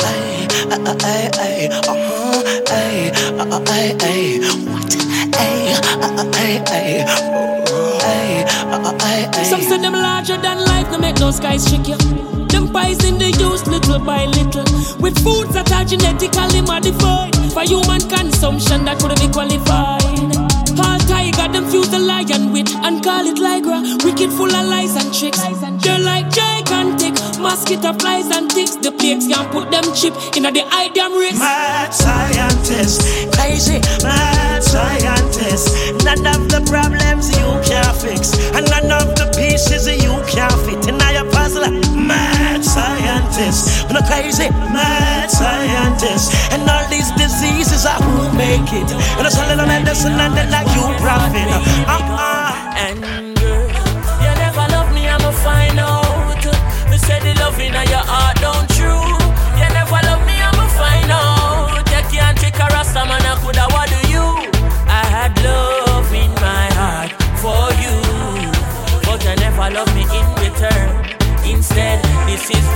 Ay, ay, ay, ay, uh-huh, ay, ay, ay, ay, what? Ay, ay, ay, ay, Some say them larger than life, no make those guys shake you. Them in the use little by little. With foods that are genetically modified. For human consumption that could be qualified. Tiger, them fuse the lion with and call it Lygra. Wicked full of lies and tricks. They're like gigantic mosquito flies and ticks. The plagues can put them chip in the eye them wrist. Mad scientists, crazy mad scientists. None of the problems you can't fix, and none of the pieces you can't fit in your puzzle. Mad scientists, no crazy mad scientists, and all these diseases are who make it. And it's a little medicine and then like you profit. Uh uh. And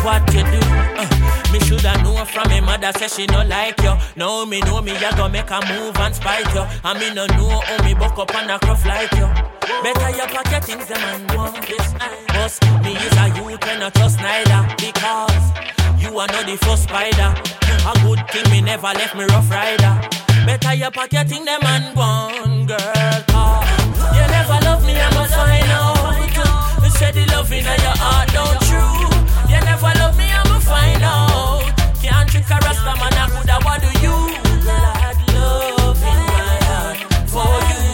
what you do. Uh, me shoulda know from me mother say she no like you. Now me know me ya go make a move and spite you. And me no know how me buck up and a rough like you. Better you your things them and go this Boss, me is a youth and not trust neither because you are not the first spider. A good thing me never left me rough rider. Better you pack your thing them and go girl. Cause you never love me, I'ma find out. You said the love in your heart don't true. You never love me, I'ma find out. Can't trick a rasta man, I coulda what do you? Girl, I had love in my heart for you.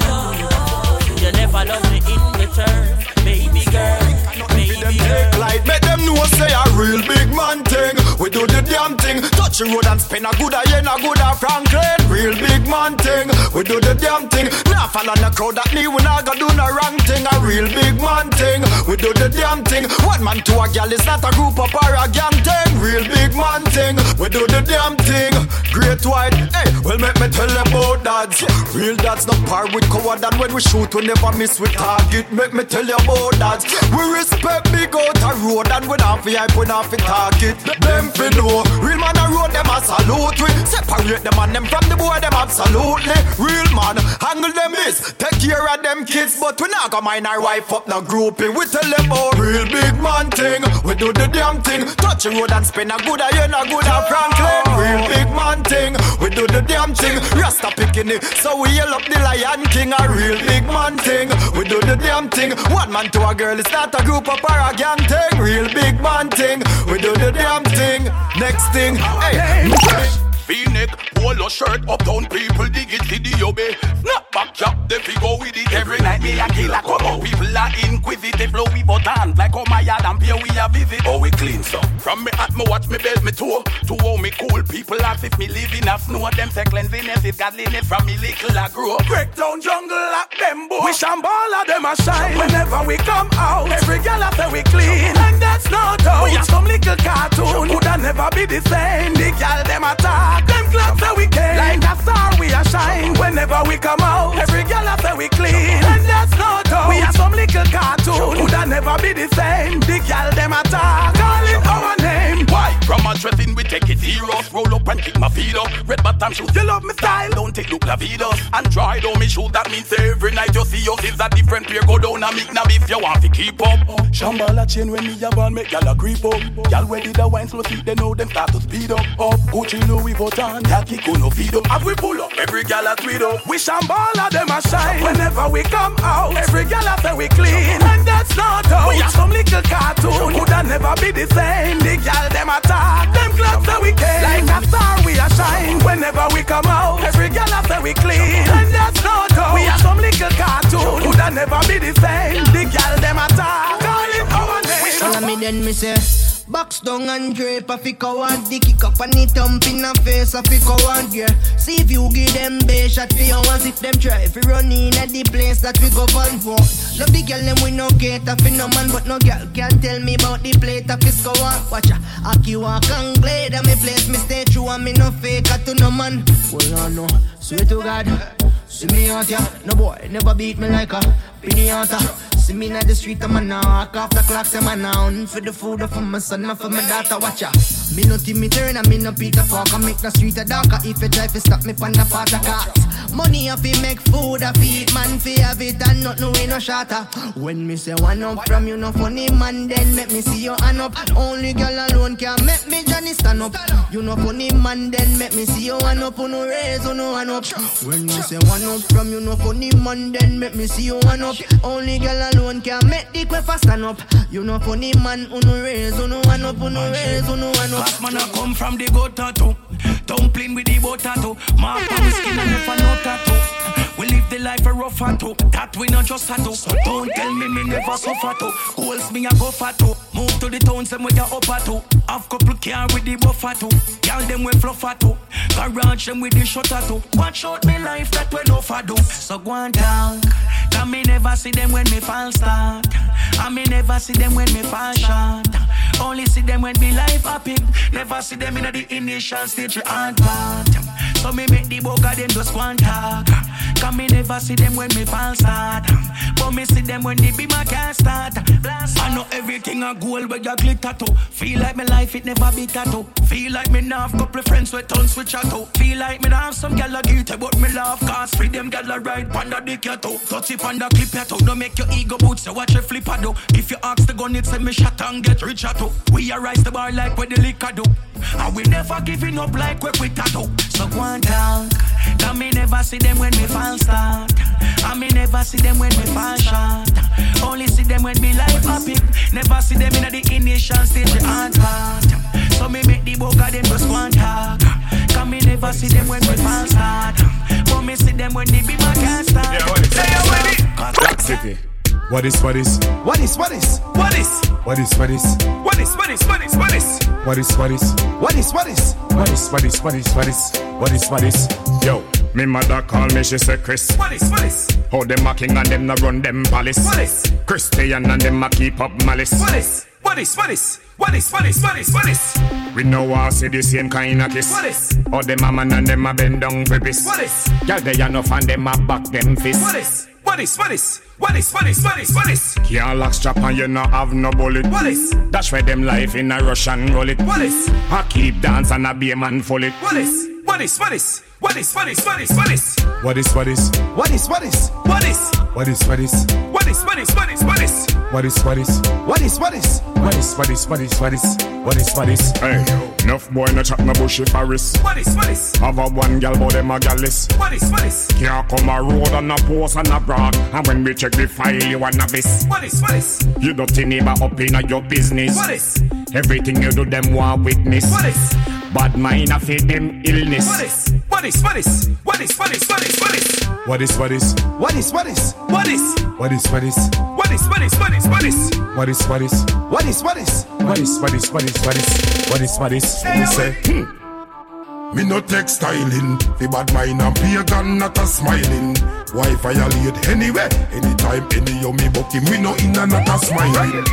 You never love me in return, baby girl, baby girl. Like make them know say a real big man thing. We do the damn thing. Touch the road and spin a good a yen, a good a Franklin. Real big man thing. We do the damn thing. Now follow the crowd that me we not gonna do no wrong thing. A real big man thing. We do the damn thing. One man to a gal is not a group up or a gang thing. Real big man thing. We do the damn thing. Great white. Hey, well make me tell about dads. Real dads not par with coward and when we shoot we never miss with target. Make me tell you about dads. We respect big out a road and we not fi hype, we not fi target. Them fi know. Real man a road them a salute we. Separate them and them from the boy them absolutely. Real man handle them is take care of them kids, but we not go mind our wife up no grouping. We tell them about real big man thing. We do the damn thing. Touch the road and spin a good a yen a good a Franklin. Real big man thing. We do the damn thing. Rasta picking it, so we yell up the Lion King. A real big man thing. We do the damn thing. One man to a girl, it's not a group up or a gang thing. Real big man thing. We do the damn thing. Next thing, hey. V-neck, polo shirt, uptown people dig it, see the obey. Snap back, chop the go with it. Every night me a killer come out. People are inquisitive, flow we button. Like oh my yard and here we a visit. Oh we clean so. From me at me watch me belt me toe. To how me cool people as if me live in a snow. Them say cleanliness is godliness from me little I grow. Breakdown jungle like them boy. We shambala them a shine. Whenever we come out, every girl a say we clean. And that's no doubt. We are some little cartoon. Coulda never be the same. The gal them attack. Them glad that we came. Like a star we are shine. Whenever we come out, every girl after we clean. And that's no doubt. We are some little cartoon. Would I never be the same? The girl them attack. Calling our name check it zeros. Roll up and kick my feet up. Red bottom shoes, you love me style. Don't take look la vidas. Android on me shoes, that means every night you see us is a different pair. Go down and make now if you want to keep up. Shambhala chain when me have on make y'all a creep up. Y'all ready the wine slow see they know them start to speed up. Up Gucci Louis Vuitton, y'all kick on no feed up. Have we pull up, every gal a tweet up. We shambhala them a shine. Whenever we come out, every gal a say we clean, and that's not out. We are some little cartoon, coulda never be the same. The gal them attack, them clothes that we came. Like a star we a shine. Whenever we come out, every gal a say we clean, and that's not out. We are some little cartoon, coulda never be the same. The gal them attack, call it our name. Follow me then me say Box down and drape a fi coward The kick up and it thump in a face a fi coward yeah. See if you give them base shot for your ones If them try if you run in at the place that we go fun for Love the girl them we no cater fi no man But no girl can tell me about the plate of his on Watch ya. Aki walk and glade and me place. Me stay true And me no fake to no man. Well I know Swear to God. See me out ya No boy. Never beat me like a pinata See me in the street, I'm a knock off the clocks, I'm a noun For the food for my son, and for my daughter, watch ya Me no me turn, and me no Peter I make the street a darker if you try to stop me from the part of cars. Money I fi make food, I feed man fi have it and not no way no shatter. When me say one up from you, no funny man Then make me see your hand up. Only girl alone can make me Johnny stand up. You no funny man, then make me see your hand up. You no raise, you no hand up. When me say one up from you, no funny man Then make me see your hand up. Only girl alone can make the quick stand up. You no funny man, you no raise, you no hand up You no raise, you no hand up. Fast man I come from the gutter too. Dumpling with the butter too. Mark on the skin and I know tattoo live the life a rough too That we not just tattoo So don't tell me me never suffer too Goals me a go for too Move to the towns them with your upper too Have couple car with the buffer too Girl them with fluffer too Garage them with the shutter too Watch out me life that we no for do. So go and talk. Cause me never see them when me fall start And me never see them when me fall short Only see them when me life happy Never see them in the initial stage hard part. So me make the bugger them just and talk. Cause me never see them when me fall start. But me see them when the be my can't start. Blast. I know everything a goal where you glitter to Feel like my life it never be tattoo Feel like me now have couple friends with tons switch out to Feel like me now have some gal guilty but me laugh Cause free them gal ride panda dick ya to Touch it panda clip ya to Don't make your ego boots so watch it flip a do If you ask the gun it say me shot and get rich a We a rise the bar like where the liquor do. And we never giving up like we quit tattoo. So go and talk. Cause me never see them when me fall start And me never see them when me fall short. Only see them when me life happy. Never see them in the initial stage hard part. So me make the bugger them just go and talk. Cause me never see them when me fall start But me see them when they be my can't start. Yeah, what is Black City. What is what is? What is what is? What is? What is what is? What is what is what is what is? What is what is? What is what is? What is what is what is what is? What is what is? Yo, me mother call me, she say Chris. What is what is? How them a king and them no run them palace. What is? Christian and them a keep up malice. What is? What is what is? What is what is what is what is? We know all see the same kind of kiss. What is? All them a man and them a bend down for. What is? Girl they a no fan them a back them fist. What is? What is, what is, what is, what is, what is, what is, Can't lock strap and you no have no bullet. What is? That's why them life in a rush and roll. What is? I keep dance and I be a man full it. what is, what is, what is, what is, what is, what is, what is, What is what is what is, what is, what is, what is what is what is, what is, what is, what is, what is what is what is, what is, what is what is what is what is what is what is Hey, enough boy no chat no bushy forest. what is, what is, Have a one gal but them a gallus. what is, what is, Can't come a road and a post and a brag. And when we check the file, you a novice. what is, what is, You dirty neighbor up in your business. what is, Everything you do, them want witness. what is, Bad mind a fit them illness. what is, what is, what is, what is, what is, what is, what is, What is what is what is, what is, what is, what is what is what is, what is, what is, what is, what is what is what is, what is, what is what is what is what is what is what is Hey, We say hmm. Me no take styling. the bad mind and pagan not a smiling. Why violate anywhere, Anytime, any yo me bucky, me no in and not a smiling.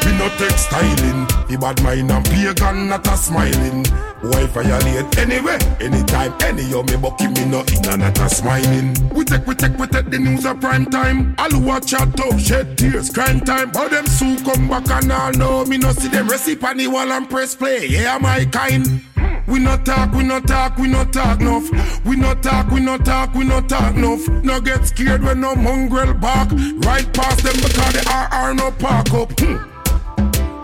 Me no textiling, the bad mind and pagan not a smiling. Why violate anywhere, Anytime, any yo me bucky, me no in and not a smiling. We take, we take, we take the news of prime time. Who watch out talk, shed tears, crime time. How them sue come back and all know me no see them recipe on the wall and press play. Yeah, my kind. We not talk, we not talk, we not talk enough. We not talk, we not talk, we not talk enough. No get scared when no mongrel bark. Right past them because the RR no park up. Hmm.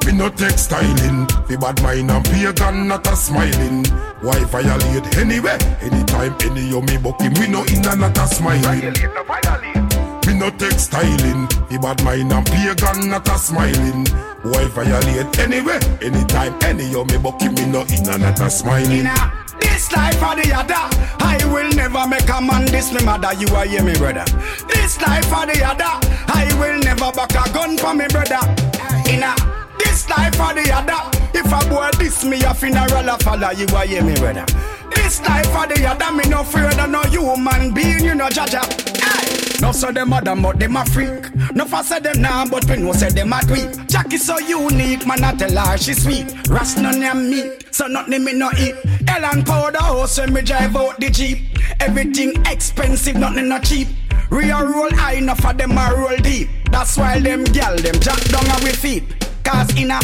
Me no textiling, We bad mind and pagan not a smiling. Why violate anywhere, Anytime, any yo me bucky, me no in and not a smiling. Me no textiling, the bad mind and pagan not a smiling. Why violate anyway? Anytime, any yo me bucky, me no in not a smiling. This life or the other, I will never make a man diss me mother. You are hear me, brother. This life or the other, I will never back a gun for me, brother. In a this life or the other, if a boy diss me, a funeral a follow. You are hear me, brother. This life or the other, me no fear of no human being, you know, jaja. Hey. No say them damn, but them a freak. No for say them nah, but we know say them a tweak. Jackie so unique, man I tell her she sweet. Ras none of meat, so nothing me no eat. Ellen powder oh, house when me drive out the jeep. Everything expensive, nothing no cheap. Real roll high enough for them a roll deep. That's why them gal them jack down we feet. Cause in a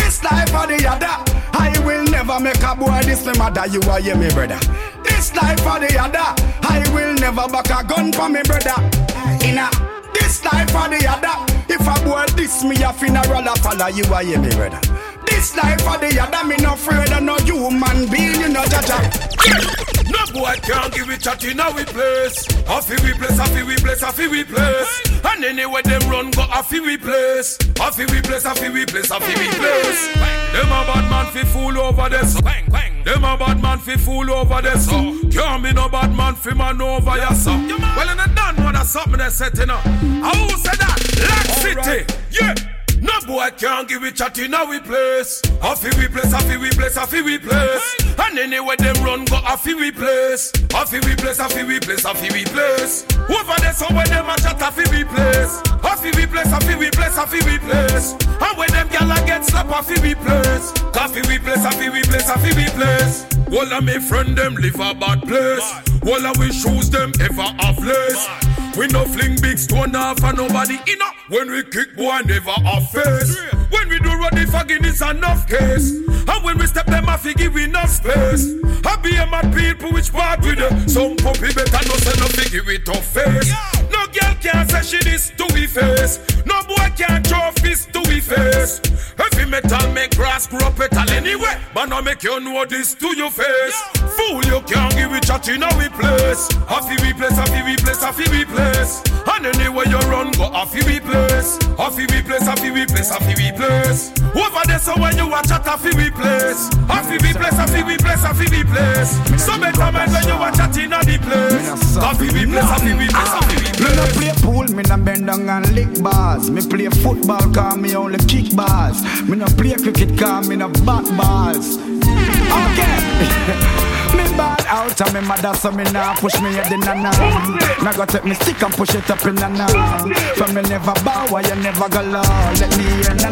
this life or the other, I will never make a boy this me mother. You are hear me, brother. This life or the other, I will never back a gun for me, brother. In a this life or the other, if a boy this me a funeral a follow you, are hear me, brother. This life or the other, me no afraid of no human being, you know, jaja. No boy can't give it chat in our place. A fi we place, a fi we place, a fi we place. And anywhere them run go, a fi we place. A fi we place, a fi we place, a fi we place. Them a bad man fi fool over this. Bang bang. Them a bad man fi fool over this. Can't be no bad man fi man over ya so. Well in the done one of something they setting up. I who said that? Black City. Yeah. No boy can't give it chat in our place. A we place, a we place, a we place. And anywhere them run go, a we place. A we place, a we place, a we place. Over there somewhere them a chat, a we place. A we place, a we place, a we place. And when them gyal get slap, a we place. A we place, a we place, a we place. All of me friend them live a bad place. All of we shoes them ever have lace. We no fling big stone off and nobody in When we kick boy never off face. When we do run the it's enough case. And when we step them off we give enough space. I be a mad people which part with them Some puppy better no say no give it tough face No girl can say she this to we face No boy can throw fist to we face Heavy metal make grass grow petal anyway But now make you know this to your face Fool you can't give it chat in we place Happy we place, happy we place, happy we place And anywhere you run go happy we place Happy we place, happy we place, happy we place Over there so when you watch at happy we place Happy we place, happy we place, happy we place So better man when you watch at in the place Happy we place, happy we place, happy we Me no play pool, me no bend down and lick bars. Me play football, cause me only kick bars. Me no play cricket, cause me no bat balls. Okay. [LAUGHS] me bad out of me mother, so me nah push me head in a nah. Now go take me stick and push it up in a nah. For me never bow, why you never go low. Let me hear na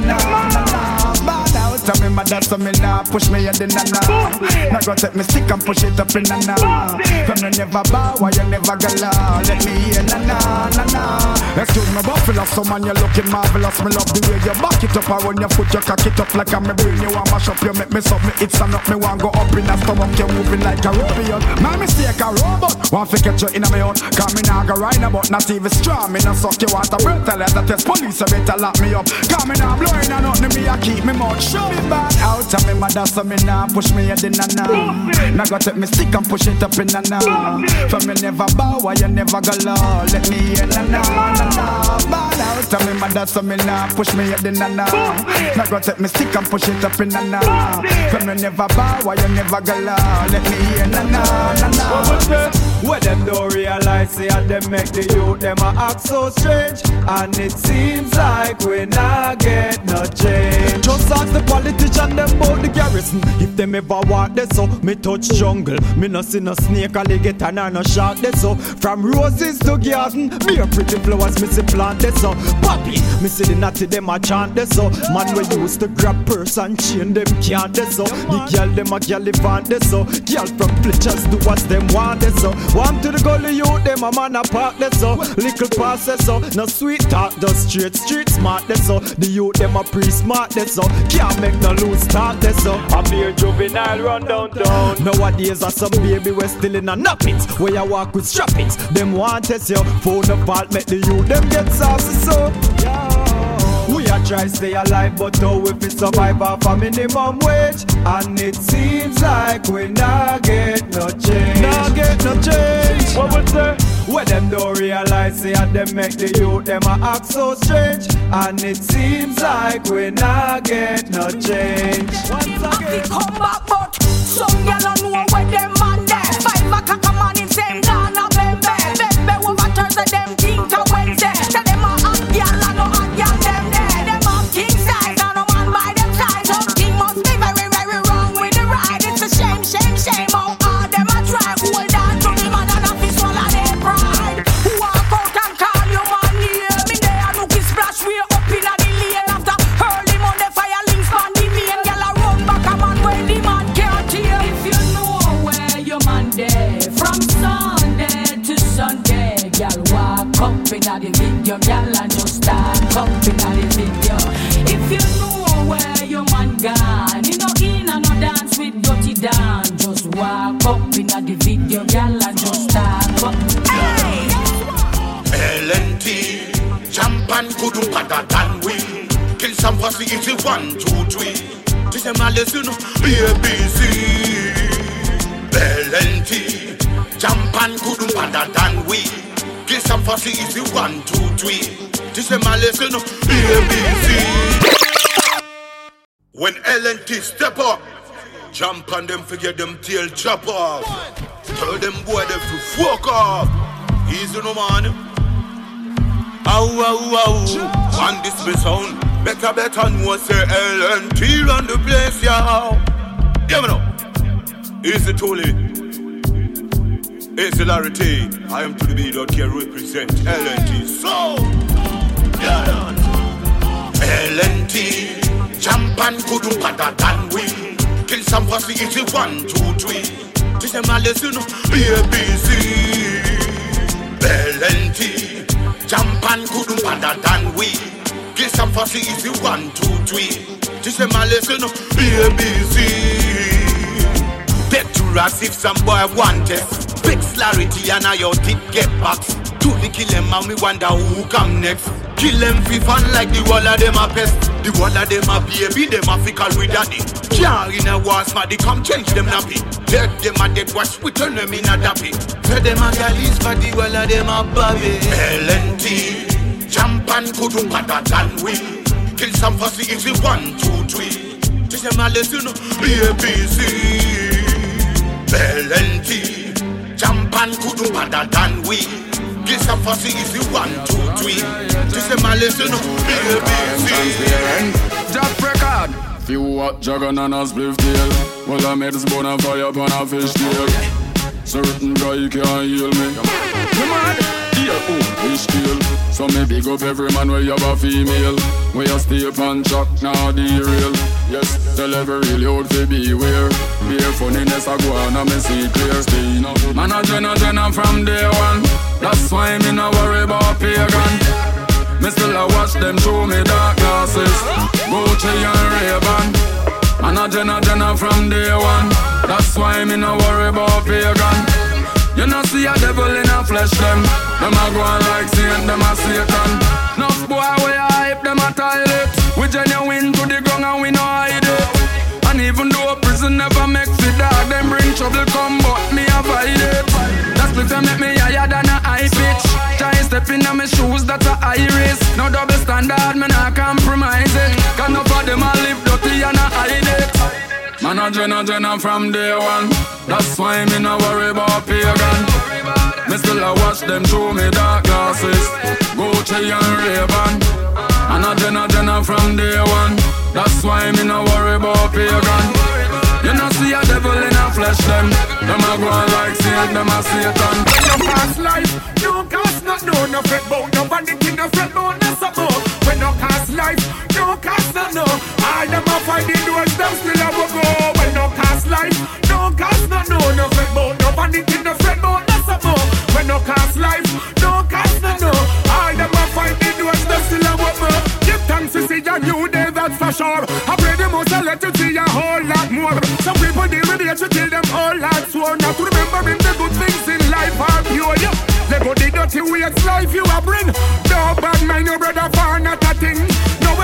out mother, so me nah push me head in a nah. Now go take me stick and push it up in a nah. For me never bow, why you never low. Let me hear na nah, nah, nah. Excuse me, buffalo, so man, you looking marvelous. Me love the way you back it up, and when you foot, you cock it up like I'm a brain. You want mash up, you make me sub me, it's up, me want go up in a stomach, you moving like a European. My mistake, a robot. Want to catch you in my own. Cause me nah go ride about, not even strong. Me nah suck you want a breath, tell you that test police, you better lock me up. Cause me nah blowing a nothing, me a keep me mouth shut. Me bad out of me mother, so me nah push me head in a nah. Now go take me stick and push it up in a nah. For me never bow, why you never go low. Let me hear na nah, nah, nah. Out of me mother, so me nah push me head in a nah. Now go take me stick and push it up in a nah. For me never bow, why you never go low. Let me hear na nah, nah, nah. Where them don't realize say and them make the youth them a act so strange And it seems like we not get no change Just ask the politician them about the garrison. If them ever walk this so, me touch jungle. Me no see no snake, alligator, nor no shark this so. From roses to garden, me a pretty flowers, me see plant this so. Poppy, me see the natty them a chant this so. Man we used to grab purse and chain them can't this so. The girl them a gallivant this so. Girl from Fletchers do what them want this so. Warm to the gully youth, them a man a park this so. Little pass this so. No sweet talk, just straight street smart this so. The youth them a pre smart this so. Can't make no loose talk this so. I be juvenile run downtown. Nowadays are some baby we still in a nappings. Where you walk with strappings. Them want test you. Phone the fault make the youth them get saucy so. We a try stay alive, but now if we survive off a minimum wage, and it seems like we not get no change. Not get no change. What we say? Where them don't realize say and them make the youth them a act so strange, and it seems like we not get no change. Once again, come back, but some gyal don't know up inna the video, girl and just start up inna the video. If you know where your man gone, you know in and no dance with dirty Dan, just walk up inna the video, girl and just start up. Hey! LNT, jump and couldn't better than we. Kill some pussy, it's a one, two, three. This is my lesson, BBC. LNT, jump and couldn't better than we. Some pussy, it's a one, two, three. This is my lesson, BBC. When LNT step up, jump on them, forget them tail chop off. Tell them boy them to fuck off. Easy no man. Ow, ow, ow. One this me sound. Better, better know say LNT run the place, yeah. Me know. Easy Tully. Easy Larry I am to the B. Don't care represent LNT. So, yeah. LNT. Jump and couldn't better than we. Kill some pussy, it's a one, two, three. This is my lesson, ABC. LNT. Jump and couldn't better than we. Kill some pussy, it's a one, two, three. This is my lesson, ABC. Get to us if some boy want it. Fix clarity and now your tip get back. To the kill them and we wonder who come next. Kill them fi fun like the wall of them a pest. The wall of them a baby, them a fickle with daddy. Jar in a war smarty, come change them nappy. Dead them a dead wash, we turn them in a dappy. Tell them a galleys for the wall of them a babby. LNT, jump and couldn't better than we. Kill some pussy if you one, two, three. This is my lesson, ABC. LNT, jump and couldn't better than we. Kill some pussy if you one, two, three. This is my lesson, ABC. Jack record. Few what Jagan and a spliff deal. Well, I made this bone and fire up on a fish deal. Certain guy can't heal me. Come on, oh, fish deal. So me big up every man where you have a female. Where you stay and chuck, now real. Yes, tell every real youth to beware. Beer funniness, I go on and me see clear. Stay no. Man, a jenna jenna from day one. That's why me no worry about pagan. Me still a watch them through me dark glasses Gucci and Ray-Ban Man a jenna from day one That's why me no worry about pagan You know see a devil in a flesh them Them a go on like Saint, them a Satan. Enough boy we a hype, them a toilet We genuine to the ground and we no hide it. And even though prison never make fit dog Them bring trouble come but me avoid it. That's split make me higher than a high pitch. Try step in my shoes, that's a high risk. No double standard, me not compromise it. Cause no for them a live dirty and a hide it Man a jenna jenna from day one That's why me no worry about pagan Me still a watch them through me dark glasses Gucci and Ray-Ban Man a jenna jenna from day one That's why me no worry about pagan You know see a devil in a flesh them. Them a go like Satan, them a Satan. When you pass life, no cost not no no fret bout no vanity no fret bout no support. When no cost life, no cost not no. Them a find the doors, them still a go. When no cost life, no cost not no no fret bout no vanity no fret bout no support. When no cost life, no cost not no. All them a find the doors, them still a go. Give thanks to see a new day, that's for sure. I pray the most I let you see a whole lot more. Some people deal with it to kill them all lot sworn. Not to remember him the good things in life are pure. Yeah. Let go the dirty ways life you a bring. No bad mind, your brother far not a thing.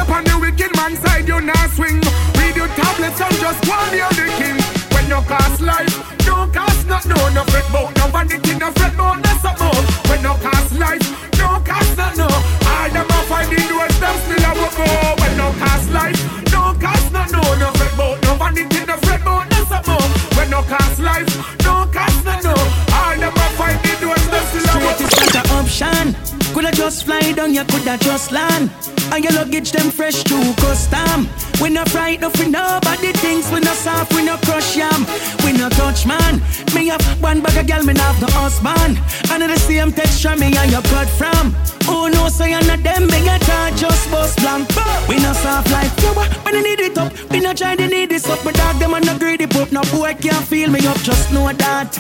No weapon the wicked man side you not swing. Read your tablets and just one the king. When no cost life, no cost not no no fret bout no vanity no fret bout no something. When no cost life, no cost not no. All them a find the doors, them still a go. When no cost life, no cost not no no fret bout no vanity no fret bout no something. When no cost life, no cost not no. All them a find the doors, them still a go Straight is not an option. Coulda just fly down, you coulda just land. And your luggage them fresh to custom. We no frightened for nobody things. We no soft, we no crush yam. We no touch man. Me have one bag of girl, me have no husband. And the same texture me and you cut from. Oh no, so you're not them, me a charge just bust blank. We no soft like flour, when I need it up. We no try to need this up, but dog them and no greedy pop. No boy can't feel me up, just know that.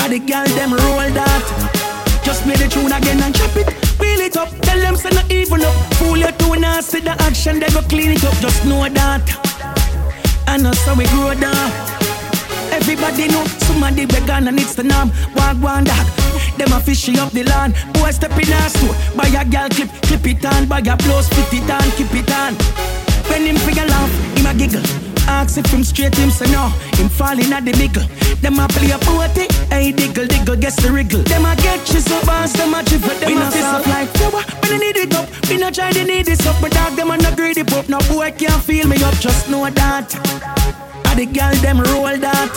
And the girl them roll that. Just play the tune again and chop it. Wheel it up. Tell them say not even up. Fool you too nasty the action. They go clean it up. Just know that. And that's how we grow down. Everybody know somebody we gone and it's the norm. Walk one dog. Them a fishy up the land. Boy step in our store. Buy a girl clip, clip it on. Buy a blouse, fit it on, keep it on. When him figure laugh, him a giggle. Ask if him straight, him say no. Him falling at the middle. Them a play a party, hey diggle diggle, guess the wriggle. Them a get you so fast, them a chip them we a fist up like flour. When they need it up, we not try to need this up. But dog them a no greedy pop, no boy can't feel me up. Just know that. And the girl them roll that.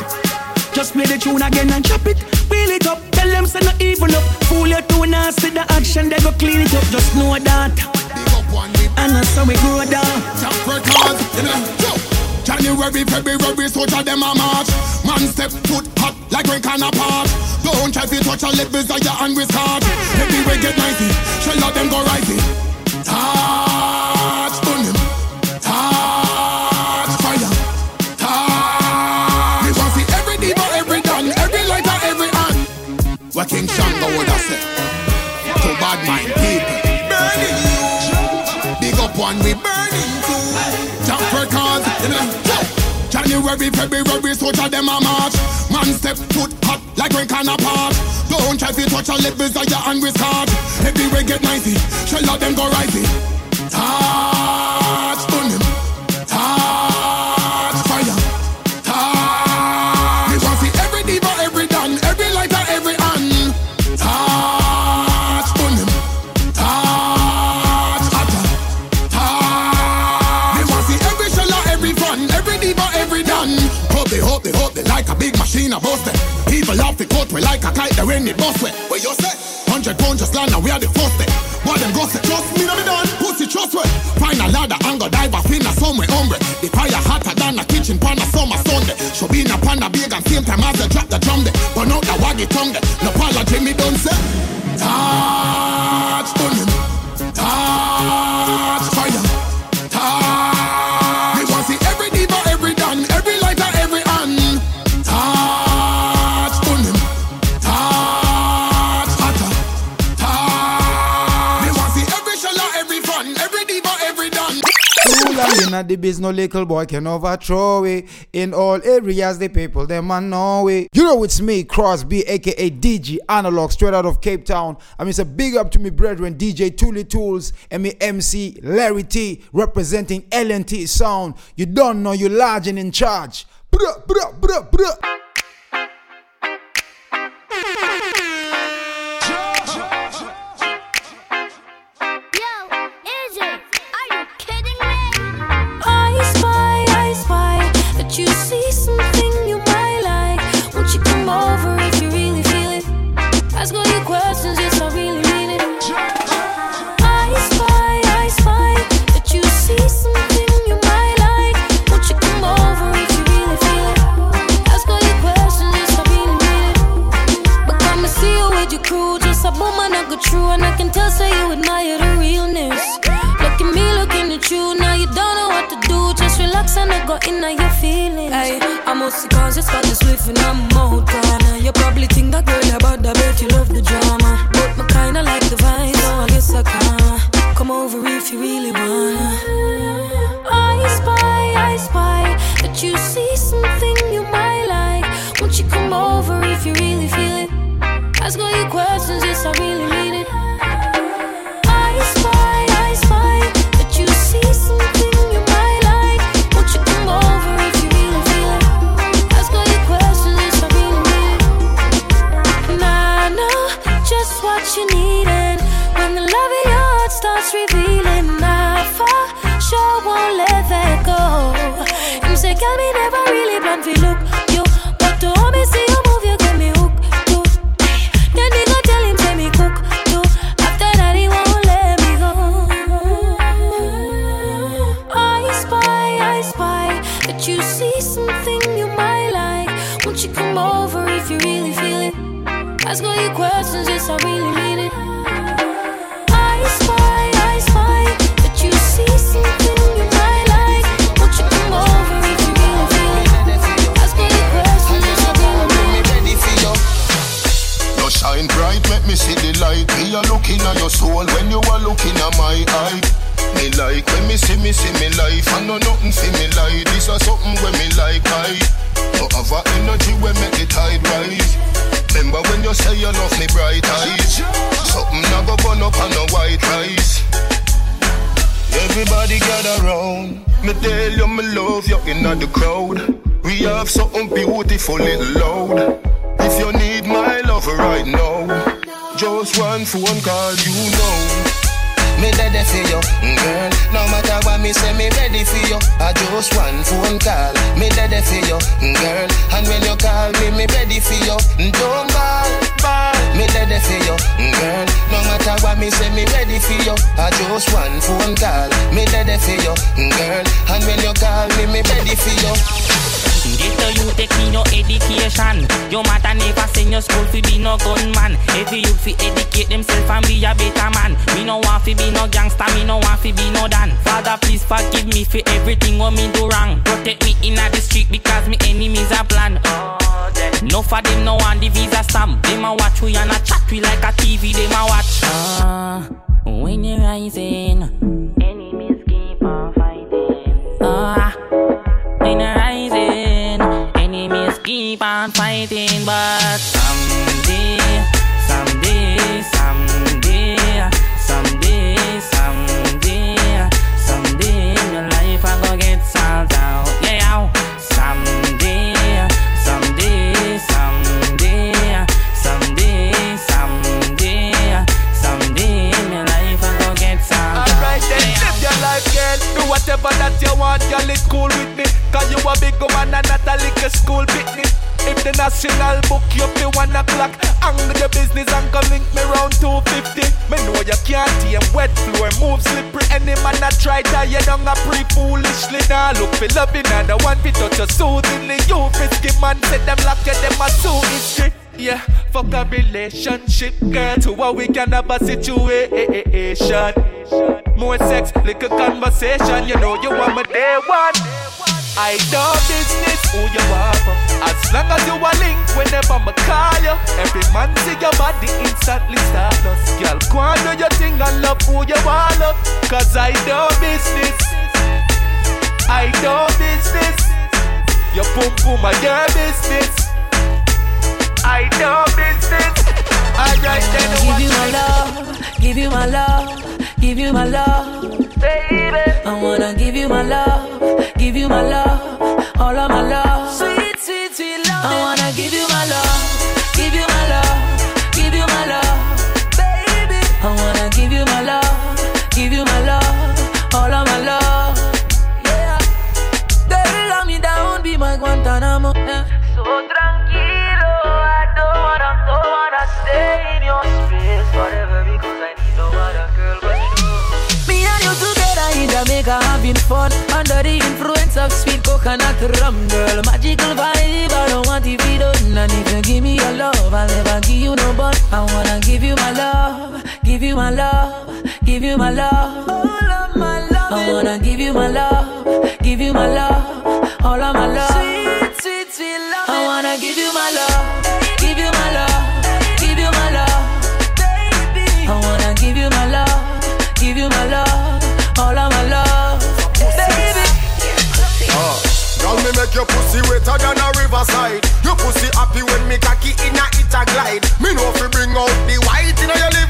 Just play the tune again and chop it. Wheel it up, tell them say not even up. Fool you too nasty, the action they go clean it up. Just know that. And that's how we grow down. January, February, soldier them a march. Man step foot hot like when can apart. Don't try to touch a of your hand with card. Everywhere get nicey, shell out them go risey. Touch on him, touch fire, touch. Me want see every diva, every done, every lighter, every hand. What King Shango would have said to bad mind people. Burning you, big up one we January, February, soldier them a march. Man step foot hot like when can apart. Don't try to touch a levels of your with card. Everywhere get nicey, shell out them go risey. Big a them. People off the court we like a kite, they when it bust way. Where you say? Hundred pounds just land and we are the first day. What them go say? Trust me, no me done. Pussy trust way. Find a ladder and go dive off in somewhere hombre. The fire hotter than a kitchen pan a summer Sunday. Should be in a pan a big and same time as they drop the drum there. But out the waggy tongue there. No apology me don't say. Touch in a the biz, no little boy can overthrow it. In all areas, the people them a know it. You know it's me, Crosby, aka DG Analog, straight out of Cape Town. I mean, it's a big up to me brethren, DJ Toolie Tools, and me MC Larry T, representing LNT Sound. You don't know you're large and in charge. Bruh, bruh, bruh, bruh. were true, and I can tell, say you admire the realness. Look at me looking at you, now you don't know what to do. Just relax and I go in on your feelings. Ay, I'm mostly conscious, got the swift in my motor. Now you probably think that girl about the bet you love the drama. and love who you want up. Cause I do business. I do business. Your boom boom, my do business. I do business. Alright, then give you my love, give you my love, give you my love, baby. I wanna give you my love, give you my love, all of my love, sweet, sweet, sweet love. I wanna give you my love. fun under the influence of sweet coconut rum, girl. Magical vibe, I don't want to be done. And if you give me your love, I'll never give you no but. I wanna give you my love, give you my love, give you my love. All of my love. I wanna give you my love, give you my love, all of my love. Sweet, sweet, sweet love. I wanna give you my love. Your pussy wetter than a riverside. Your pussy happy when me cocky in a it a glide. Me know you bring out the white in your liver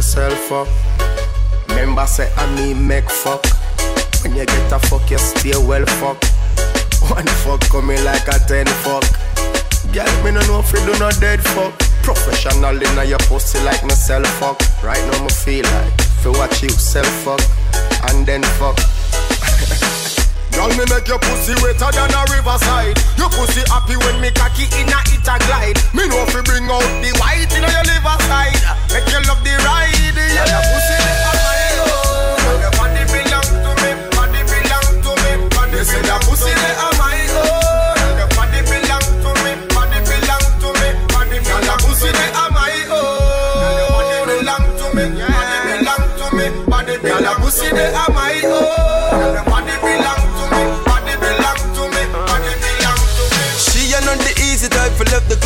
yourself up. Remember say I me make fuck. When you get a fuck, you stay well fuck. One fuck coming like a ten fuck. Girl, me no know if you do no dead fuck. Professional in your pussy like myself fuck. Right now me feel like if you watch you self fuck and then fuck. Girl, me make your pussy wetter than a riverside. Your pussy happy when me cocky in a it a glide. Me know you bring out the white in your liver side. Make you love the ride. Yeah, your pussy my own. Your body belong to me. Body belong to me. Body say your pussy my own. Your body belong to me. Body belong to me. Body. Your pussy my own. Your body belong to me. Body belong to me. Body. Your pussy they are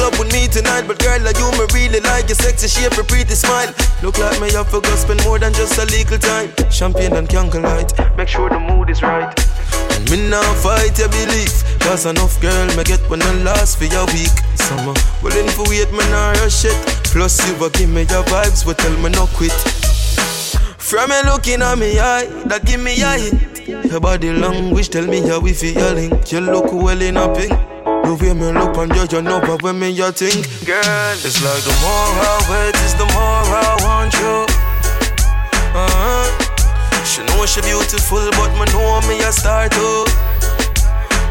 left with me tonight. But girl, like you me really like? Your sexy shape, your pretty smile. Look like me have to go spend more than just a little time. Champagne and candlelight, make sure the mood is right. And me now fight your belief. Cause enough girl me get when I last for your week. Summer, willing for wait, me nah rush it. Plus you will give me your vibes, but tell me no quit from me looking at me eye, that give me hit. Your body language tell me how we feel your link. You look well in a pink. The way me look on you, you know but when me you think Girl, it's like the more I wait it's the more I want you uh-huh. She know she beautiful but me know me a star too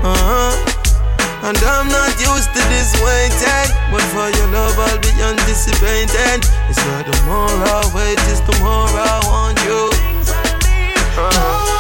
uh-huh. And I'm not used to this waiting But for your love I'll be anticipating. It's like the more I wait is the more I want you. Uh-huh.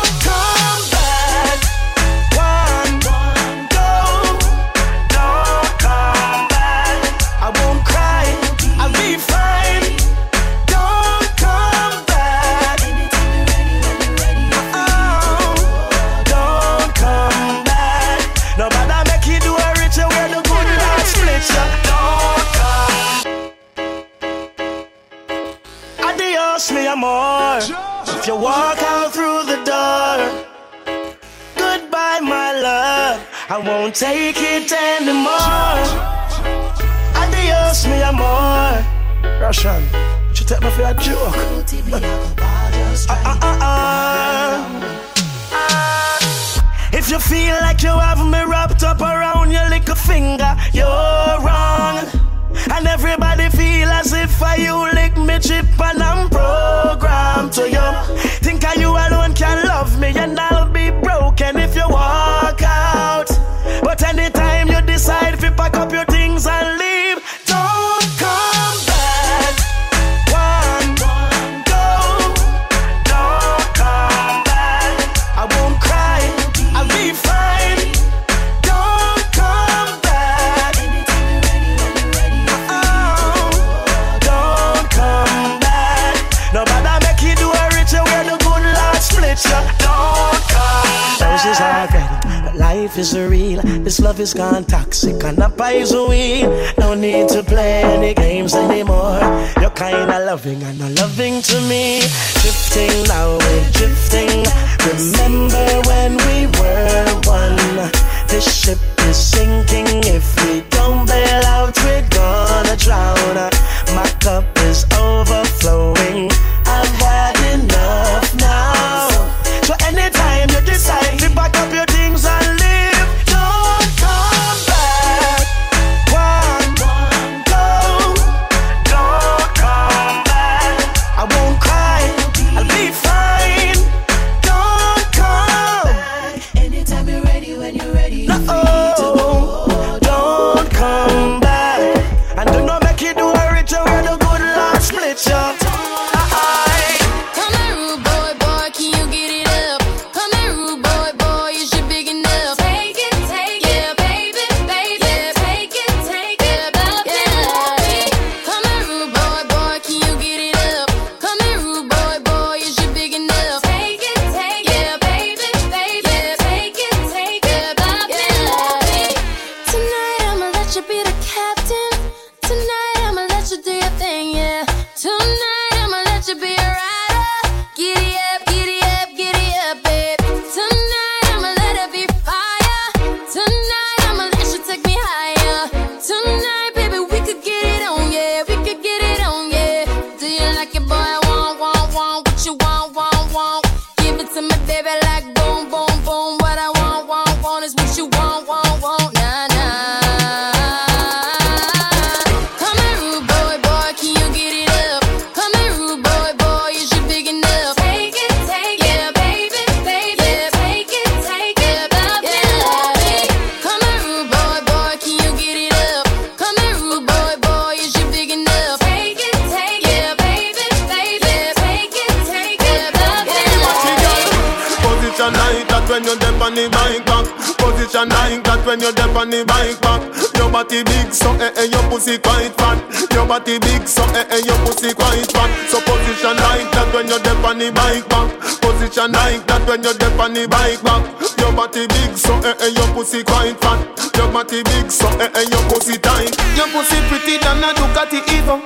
Bike back. Your body big, so eh eh, your pussy quite fat. Your body big, so eh eh, your pussy quite fat. So position like that when you're deep on the bike back. Position like that when you're deep on the bike back. Your body big, so eh eh, your pussy quite fat. Your body big, so eh eh, your pussy tight. Your pussy pretty than a Ducati Evo.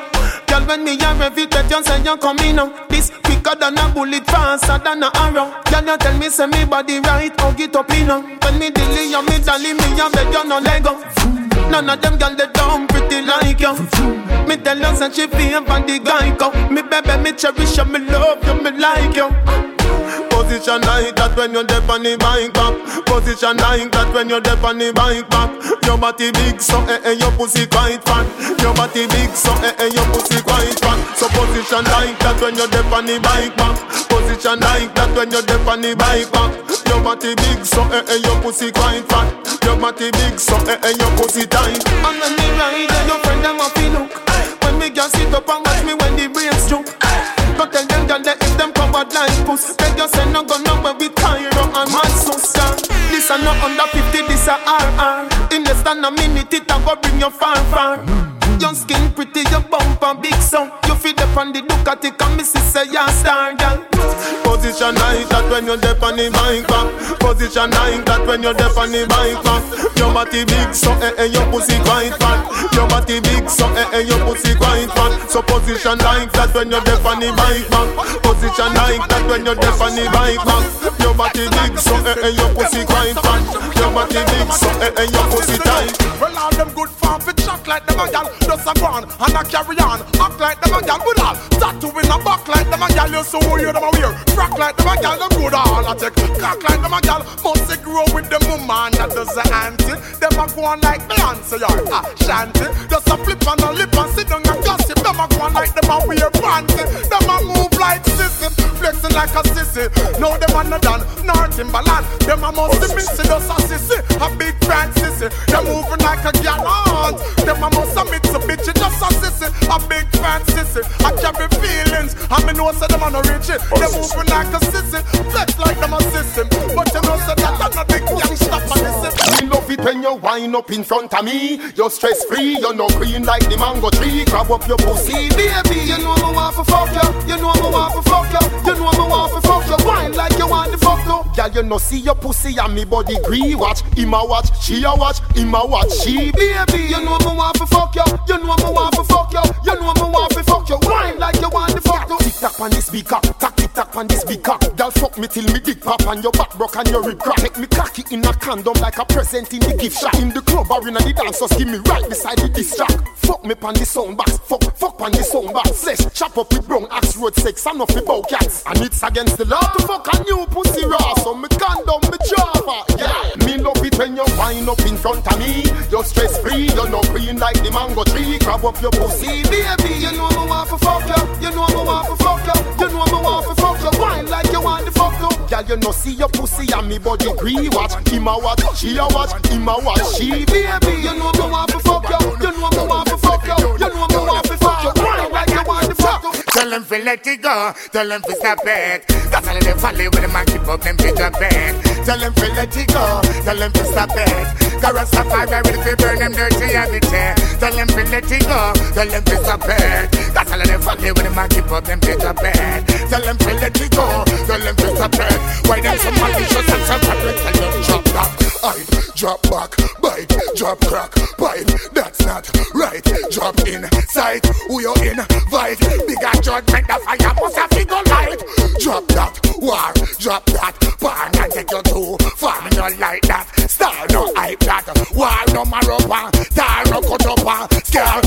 Girl, when me a rev it, bet you say you coming on. This quicker than a bullet, faster than a arrow. Girl, you tell me say me body right, hug it up in When me dilly, you me dolly, me a beg you no lego. None of them girl they dumb pretty like you. Me tell you say she favor the guy go. Me baby, me cherish you, me love you, me like you. Position like that when you're deep on the bike back. Position like that when you're deep on the bike back. Your body big, so eh eh, your pussy quite fat. Your body big, so eh eh, your pussy quite fat. So position like that when you're deep on the bike back. Position like that when you're deep on the bike back. Your body big, so eh eh, your pussy quite fat. Your body big, so eh eh, your pussy tight. And when me ride, eh, your friend them a look. When me can sit up and watch me when the brains jump. Go tell them girl that if them covered like puss Beg you say no go nowhere with Cairo and Mansus yeah. This a no under 50, this a RR In less than a minute it a go bring you far far Your skin pretty, your bumper big so You feel up on the Ducati come me see say you a star girl. Position like that when you're deep on the bike back Position like that when you're deep on the bike back Your body big so eh eh your pussy quite fat. Your body big so eh eh your pussy quite fat. So position like that when you're deep on the bike back Position like that when you're deep on the bike back Your body big so eh eh your pussy quite fat. Your body big so eh eh your pussy tight. Well, all them good farm fit shock like them a gal. Just a go on and a carry on. Act like them a gal with all. Tattoo in a back like them a gal. You so you them a wear. Frack like them a gal. Them good all a take. Cock like them a gal. Must grow with them woman that does the auntie. Them a go on like Beyonce or ah, Shanty. Just a flip and a lip and sit down and gossip. Them a go on like them a wear panty. Them a move like sissy. Flexing like a sissy. No, them a no done. Nor Timberland. Them a must be missy. Just a sissy. A big fat sissy. Them moving like a gal aunt. Them a must a mix a bitch. Just a sissy. A big fat sissy. I carry feelings. I me know say them a no rich. Them moving like a sissy. Flex like them a sissy. But you know say that I'm not big youngster for this. Me love it when you wind up in front of me. You're stress free, you're no green like the mango tree. Grab up your pussy, baby. You know me want to fuck you. You know me want to fuck you. You know me want to fuck you. Wine like you want to fuck you. Girl, you know see your pussy and me body gree. Watch, him a watch, she a watch, him a watch, she baby. You know me want to fuck you. You know me want to fuck you. You know me want to fuck you. Wine like you want to fuck you. Tick tock on the speaker, tack tick tock on the speaker. Girl, fuck me till me dick pop and your back broke and your rib crack. Take me cocky in a condom like a present in the gift shop. In the club or in the dance, just give me right beside the disc track. Fuck me pan the sound box, fuck, fuck pan the sound box. Flesh chop up with brown axe road sex off the bow cats. And it's against the law to fuck a new pussy raw. So me condom me java, yeah. Me love it when you wind up in front of me. You're stress free, you're no green like the mango tree. Grab up your pussy, baby. You know me want to fuck you. You know me want to fuck you. You know me want to fuck you. Wine like you want to fuck you. Girl, you know see your pussy and me body green. Watch, him a watch, she a watch, him a watch, she baby. You know me want to fuck you. You know me want to fuck you. You know me Tell them to let it go, tell them to stop it. That's all they follow with them and keep up them big up it. Tell them to let it go, tell them to stop it. Carrots are fire, ready to burn them dirty habits. Tell them to let it go, tell them to stop it. That's all they follow with them and keep up them big up it. Tell them to let it go, tell them to stop it. Why them so malicious and so corrupt? Tell them drop back, I drop back, bite, drop crack. That's not right. Drop in sight. Who you invite? Bigger judgment, the fire must have go light. Drop that war, drop that barn and take you to farm. No like that. Star no hype that. War no marrow, tar no cut up, scare.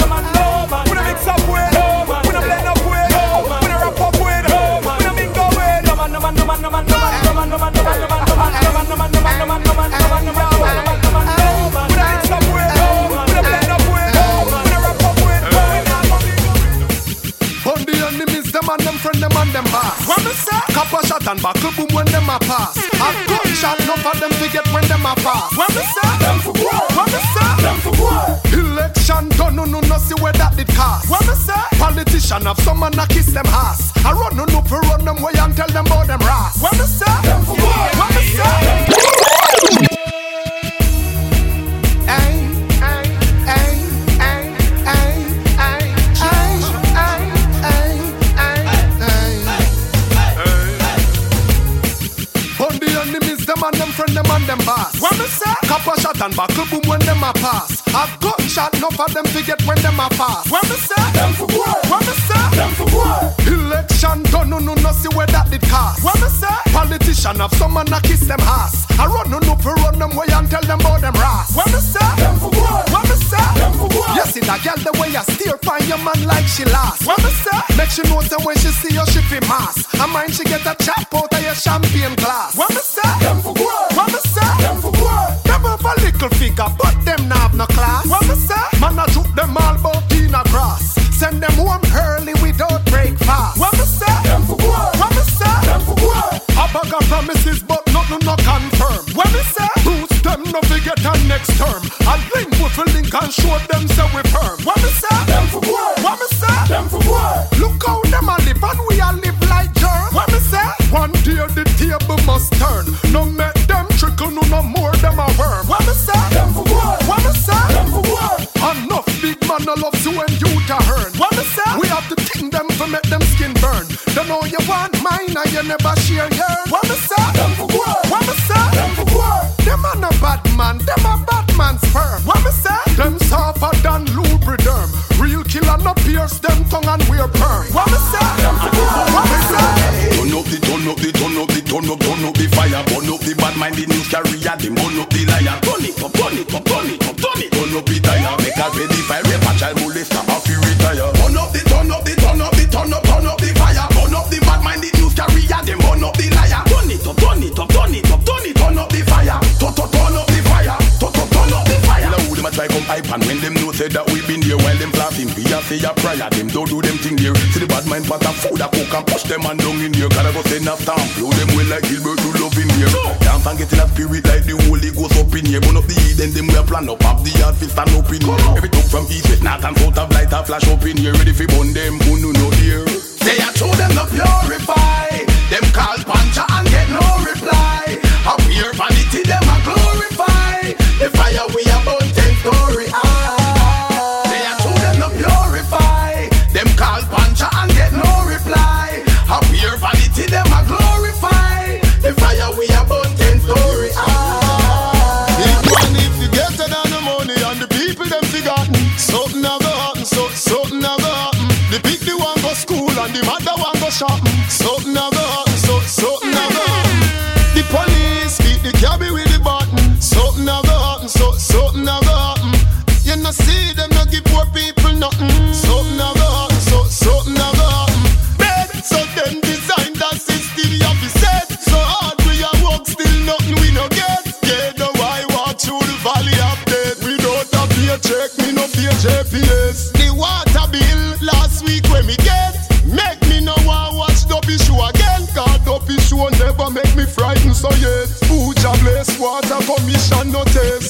What me say? Copper shot and buckle boom when them a pass. A gunshot, no for them to get when them a pass. What me say? Them for war. What me say? Them for war. Election done, no no no see where that did cost. When me say? Politician have some man a kiss them ass. I run no no for run them way and tell them about them ras. When me say? Them for war. What me say? On friend, them and them boss. What me say? Copper shot and buckle boom when them a pass. A gunshot, no for them to get when them a pass. What me say? Them for war. What me say? Them for war. Election done, no no no see where that did cost. What me say? Politician have some man a kiss them ass. I run no no for run them way and tell them about them ras. What me say? Them for war. What me say? Them for war. You see that girl the way you steer find your man like she lost. What me say? Make she know say when she see you she fi mass. I mind she get a chap out of your champagne glass. What me say? Them for war. Little figure, but them not have no class. What me say? Man a juke them all bout in a grass. Send them home early without breakfast. What me say? Them for war. What me say? Them for war. A bag of promises, but nothing no confirm. What me say? Boost them no forget a next term. I link with a link and show them say we firm. What me say? Them for war. What me say? Them for war. Look how them a live and we a live like germ. What me say? One day the table must turn. No make love you and you to earn. What me say? We have to think them to make them skin burn. Don't know you want mine and you never share yours. What me say? Them for war. What me say? Them for war. Them a no bad man. Them a bad man sperm. What me say? Them softer than lubriderm. Real killer no pierce them tongue and wear perm. What me say? Them for war. What me say? Turn up the, turn up the, turn up the, turn up, turn up the fire. Burn up the bad mind, the news carrier, them burn up the liar. Turn it up, turn it up, turn it up, turn it. Turn up the tire, make us ready fire. When them know say that we been there while them laughing, we a say a prayer. Them don't do them thing there. See the bad mind pot of food a cook and push them and down in there. Gotta go send a stamp, blow them well like Gilbert to love in here. Dance and get in a spirit like the Holy Ghost up in here. Burn up the heat, then them we a plan up, have the yard fi stand up in here. Every talk from east, west, north and south, have light a flash up in here. Ready fi burn them, who no no dear. Say I told them to purify. Them call pancha and get no reply. How pure vanity them a glorify. The fire we a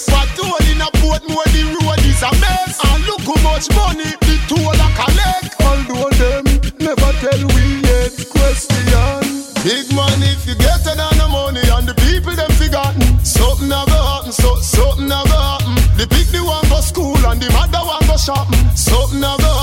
no. What toll in a boat more the road is a mess. And look how much money the toll a collect. Although them never tell we yet question. Big money if you get on the money and the people them forgotten. Something never happen, so something never happen. The pick the one go school and the mother one go shopping. Something never happen,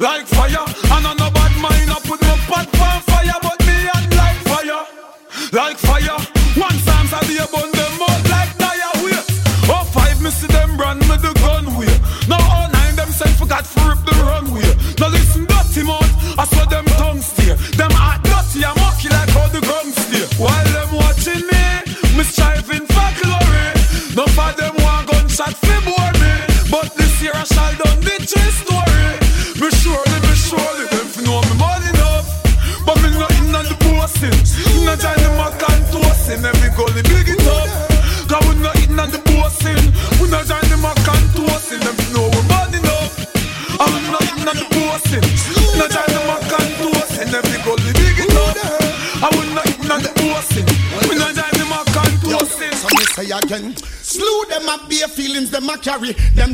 like them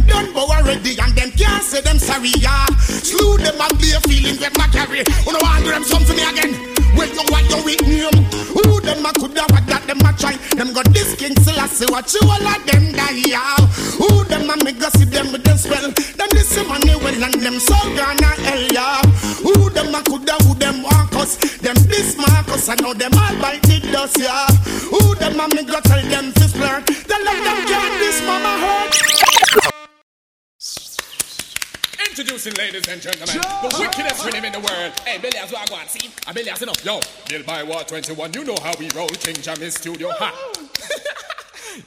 Yo, Bill by War 21, you know how we roll. King Jam in studio. Ha!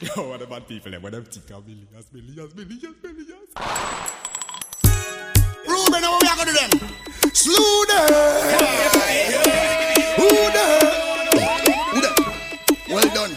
[LAUGHS] Yo, what about people? When them think of millions, millions, millions, millions. Ruben, how we are gonna do them? Slew them. Who them? Who them? Well done.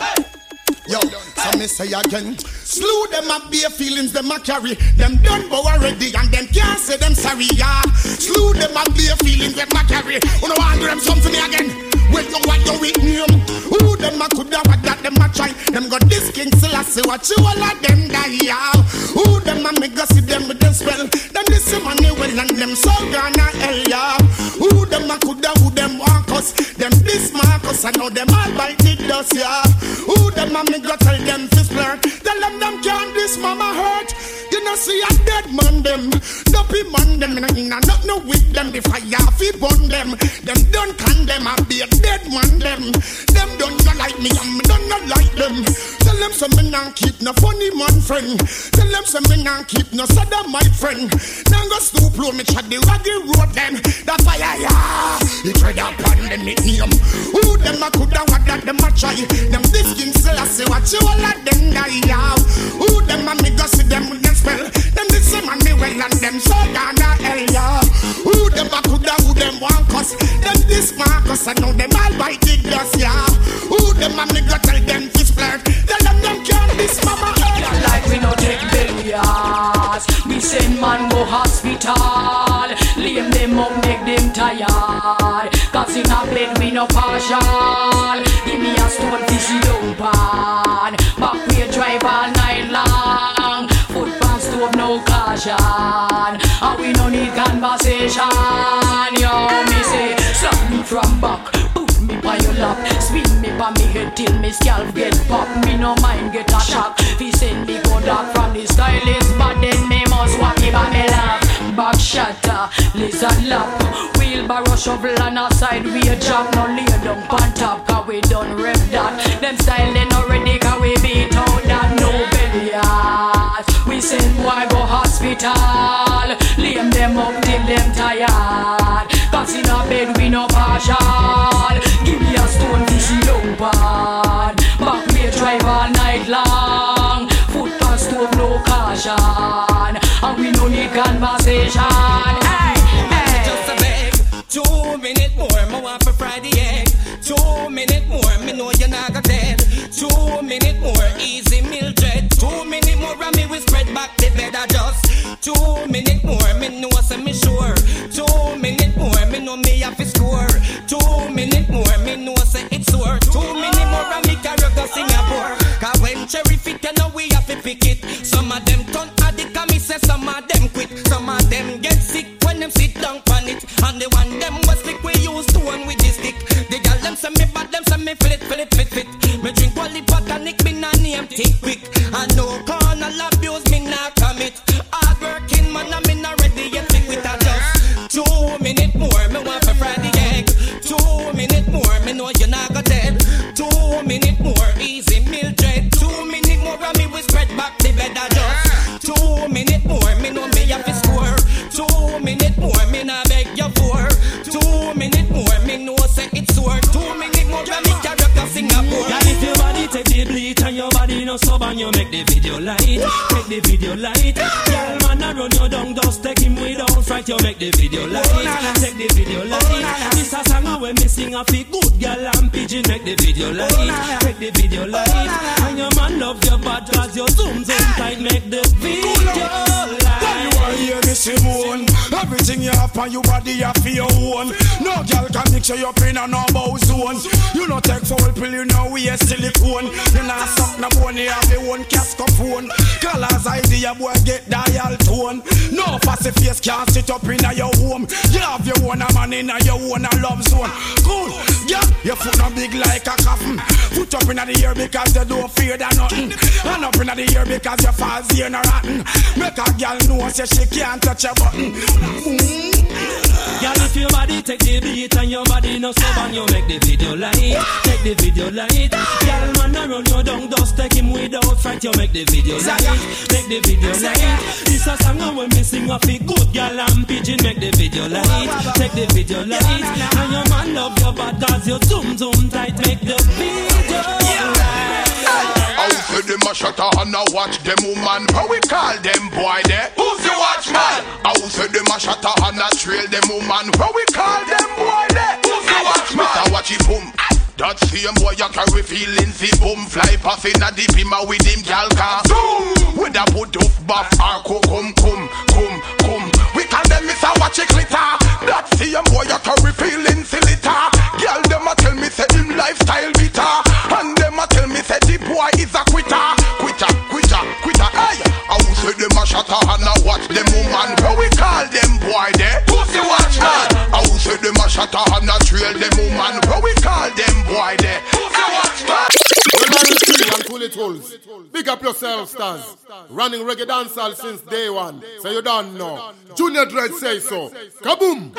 Yo, so me say again. Slew them up bare feelings them a carry. Them done bow already and them can't say them sorry, yeah. Slew them up bare feelings them a carry. You know want do them something again. Well, you what you with name? Who them a coulda what that them a try? Them got this king I see what you all of them die, yeah. Who them a make us see them with them spell? Them this well and them so gonna hell, yeah. Who them a coulda who them want us? Them this Marcus I know them all bite the dust, yeah. Who them a make go tell them fist flirt? Tell them them can't this mama hurt. You see a dead man them, dopey man them, inna inna not no with them. The fire fi burn them. Them don't condemn a be a dead man them. Them don't not like me me don't not like them. Tell them some me not keep no funny man friend. Tell them some me not keep no sada my friend. Now go stoop low me chat the raggy road them. The fire yeah, he tread upon them nickname. Who them a coulda what that them a try? Them this king still I say what you all of them die yeah. Who them a me go see them with them well. Them this man me well and them so gonna hell yeah. Who them a coulda, who them want cause? Them this Marcus, I know them all by the dust yeah. Who them a nigga tell them to splurge? Tell them them can't this mama hell. Like we no take billiards, we send man go hospital. Lame them up, make them tired. Cause in a bed we no partial. Give me a stone, fish, you don't. No. And we no need conversation. Yo, me say, slap me from back. Put me by your lap. Spin me by me head till me scalp get pop. Me no mind get a shock. Fi send me go dark from the stylist. But then me must walk it by me lap. Back shatter, lizard lap. Wheelbarrow shovel and a side we a drop. No lay down on top. Cause we done rep that. Them style they not. Cause we beat out that no belly ass. We send boy go hospital. Lame them up till them tired. Cause in a bed we no partial. Give me a stone fishy down pan. Back we drive all night long. Foot on stove no caution. And we no need conversation. Hey, hey. Just a beg, two minute more, me want for the egg. Two minute more, me know you're not dead. Two minute more, easy. Two minute more, and me will spread back the bed. I just two minute more, me know say me sure. Two minute more, me know me have to score. Two minute more, me know say it's sore. Two minute more, and me carry go Singapore. Cause when cherry fit, you know we have to pick it. Some of them turn addict, and me say some of them quit. Some of them get sick when them sit down on it. And the one them was stick we use stone with the stick. The gal them say me bad, them say me fit, fit, tick quick. I know carnal abuse, me nah commit. Hard working man, and me nah ready yet to quit. I just two minute more, me want for Friday egg. Two minute more, me know you're not gonna dead. Two minute more, easy no sub and you make the video light, take the video light. Girl, man, I run you down, just take him without fright. You make the video light, take the video light. This a song when me sing a fit good girl and pigeon make the video light, take the video light. And your man love your bad cause you zoom zoom tight, make the video light. When you are here, this Simone Everything you have on your body, you for your own No girl can mix you up in a normal zone You no take foul pill, you know we a silicone You not suck no bone, you have your own casco phone. Colors idea, boy, get dial tone. No fussy face can't sit up in your home. You have your own a man in your own a love zone. Cool, yeah, your foot no big like a coffin. Foot up in the air because you don't fear that nothing. And up in the air because you fall here no rotten. Make a girl know say she can't touch your button. Girl, if your body take the beat and your body no sub and you make the video light, take the video light. Girl, man, I run you down, just take him without fright. You make the video light, make the video light. This a song when me sing a fit good girl and pigeon make the video light, take the video light. And your man love your bad cause you zoom zoom tight, make the video light. Out for them a shut and a watch them woman How we call them boy there? Who's the watchman? Out for them a shut and a trail them woman How we call them boy there? Who's the watchman? Mr. Watch it boom that same boy you carry feelings the boom Fly past in a deep him with him gal car Zoom! With a put off buff or co come come come come We call them Mr. Watch it glitter. That same boy you carry feelings the litter. Girl them a tell me say him lifestyle bitter. And them a tell me say the boy is a quitter. Quitter, quitter, quitter, hey! I will say them a shatter and a watch them woman. Where we call them boy there? Pussy them a shatter and a trail them woman Where we call them boy there? Tools. Big up yourself, stars. Running reggae dancehall since day one. So you don't know. Junior Dread say so. Kaboom!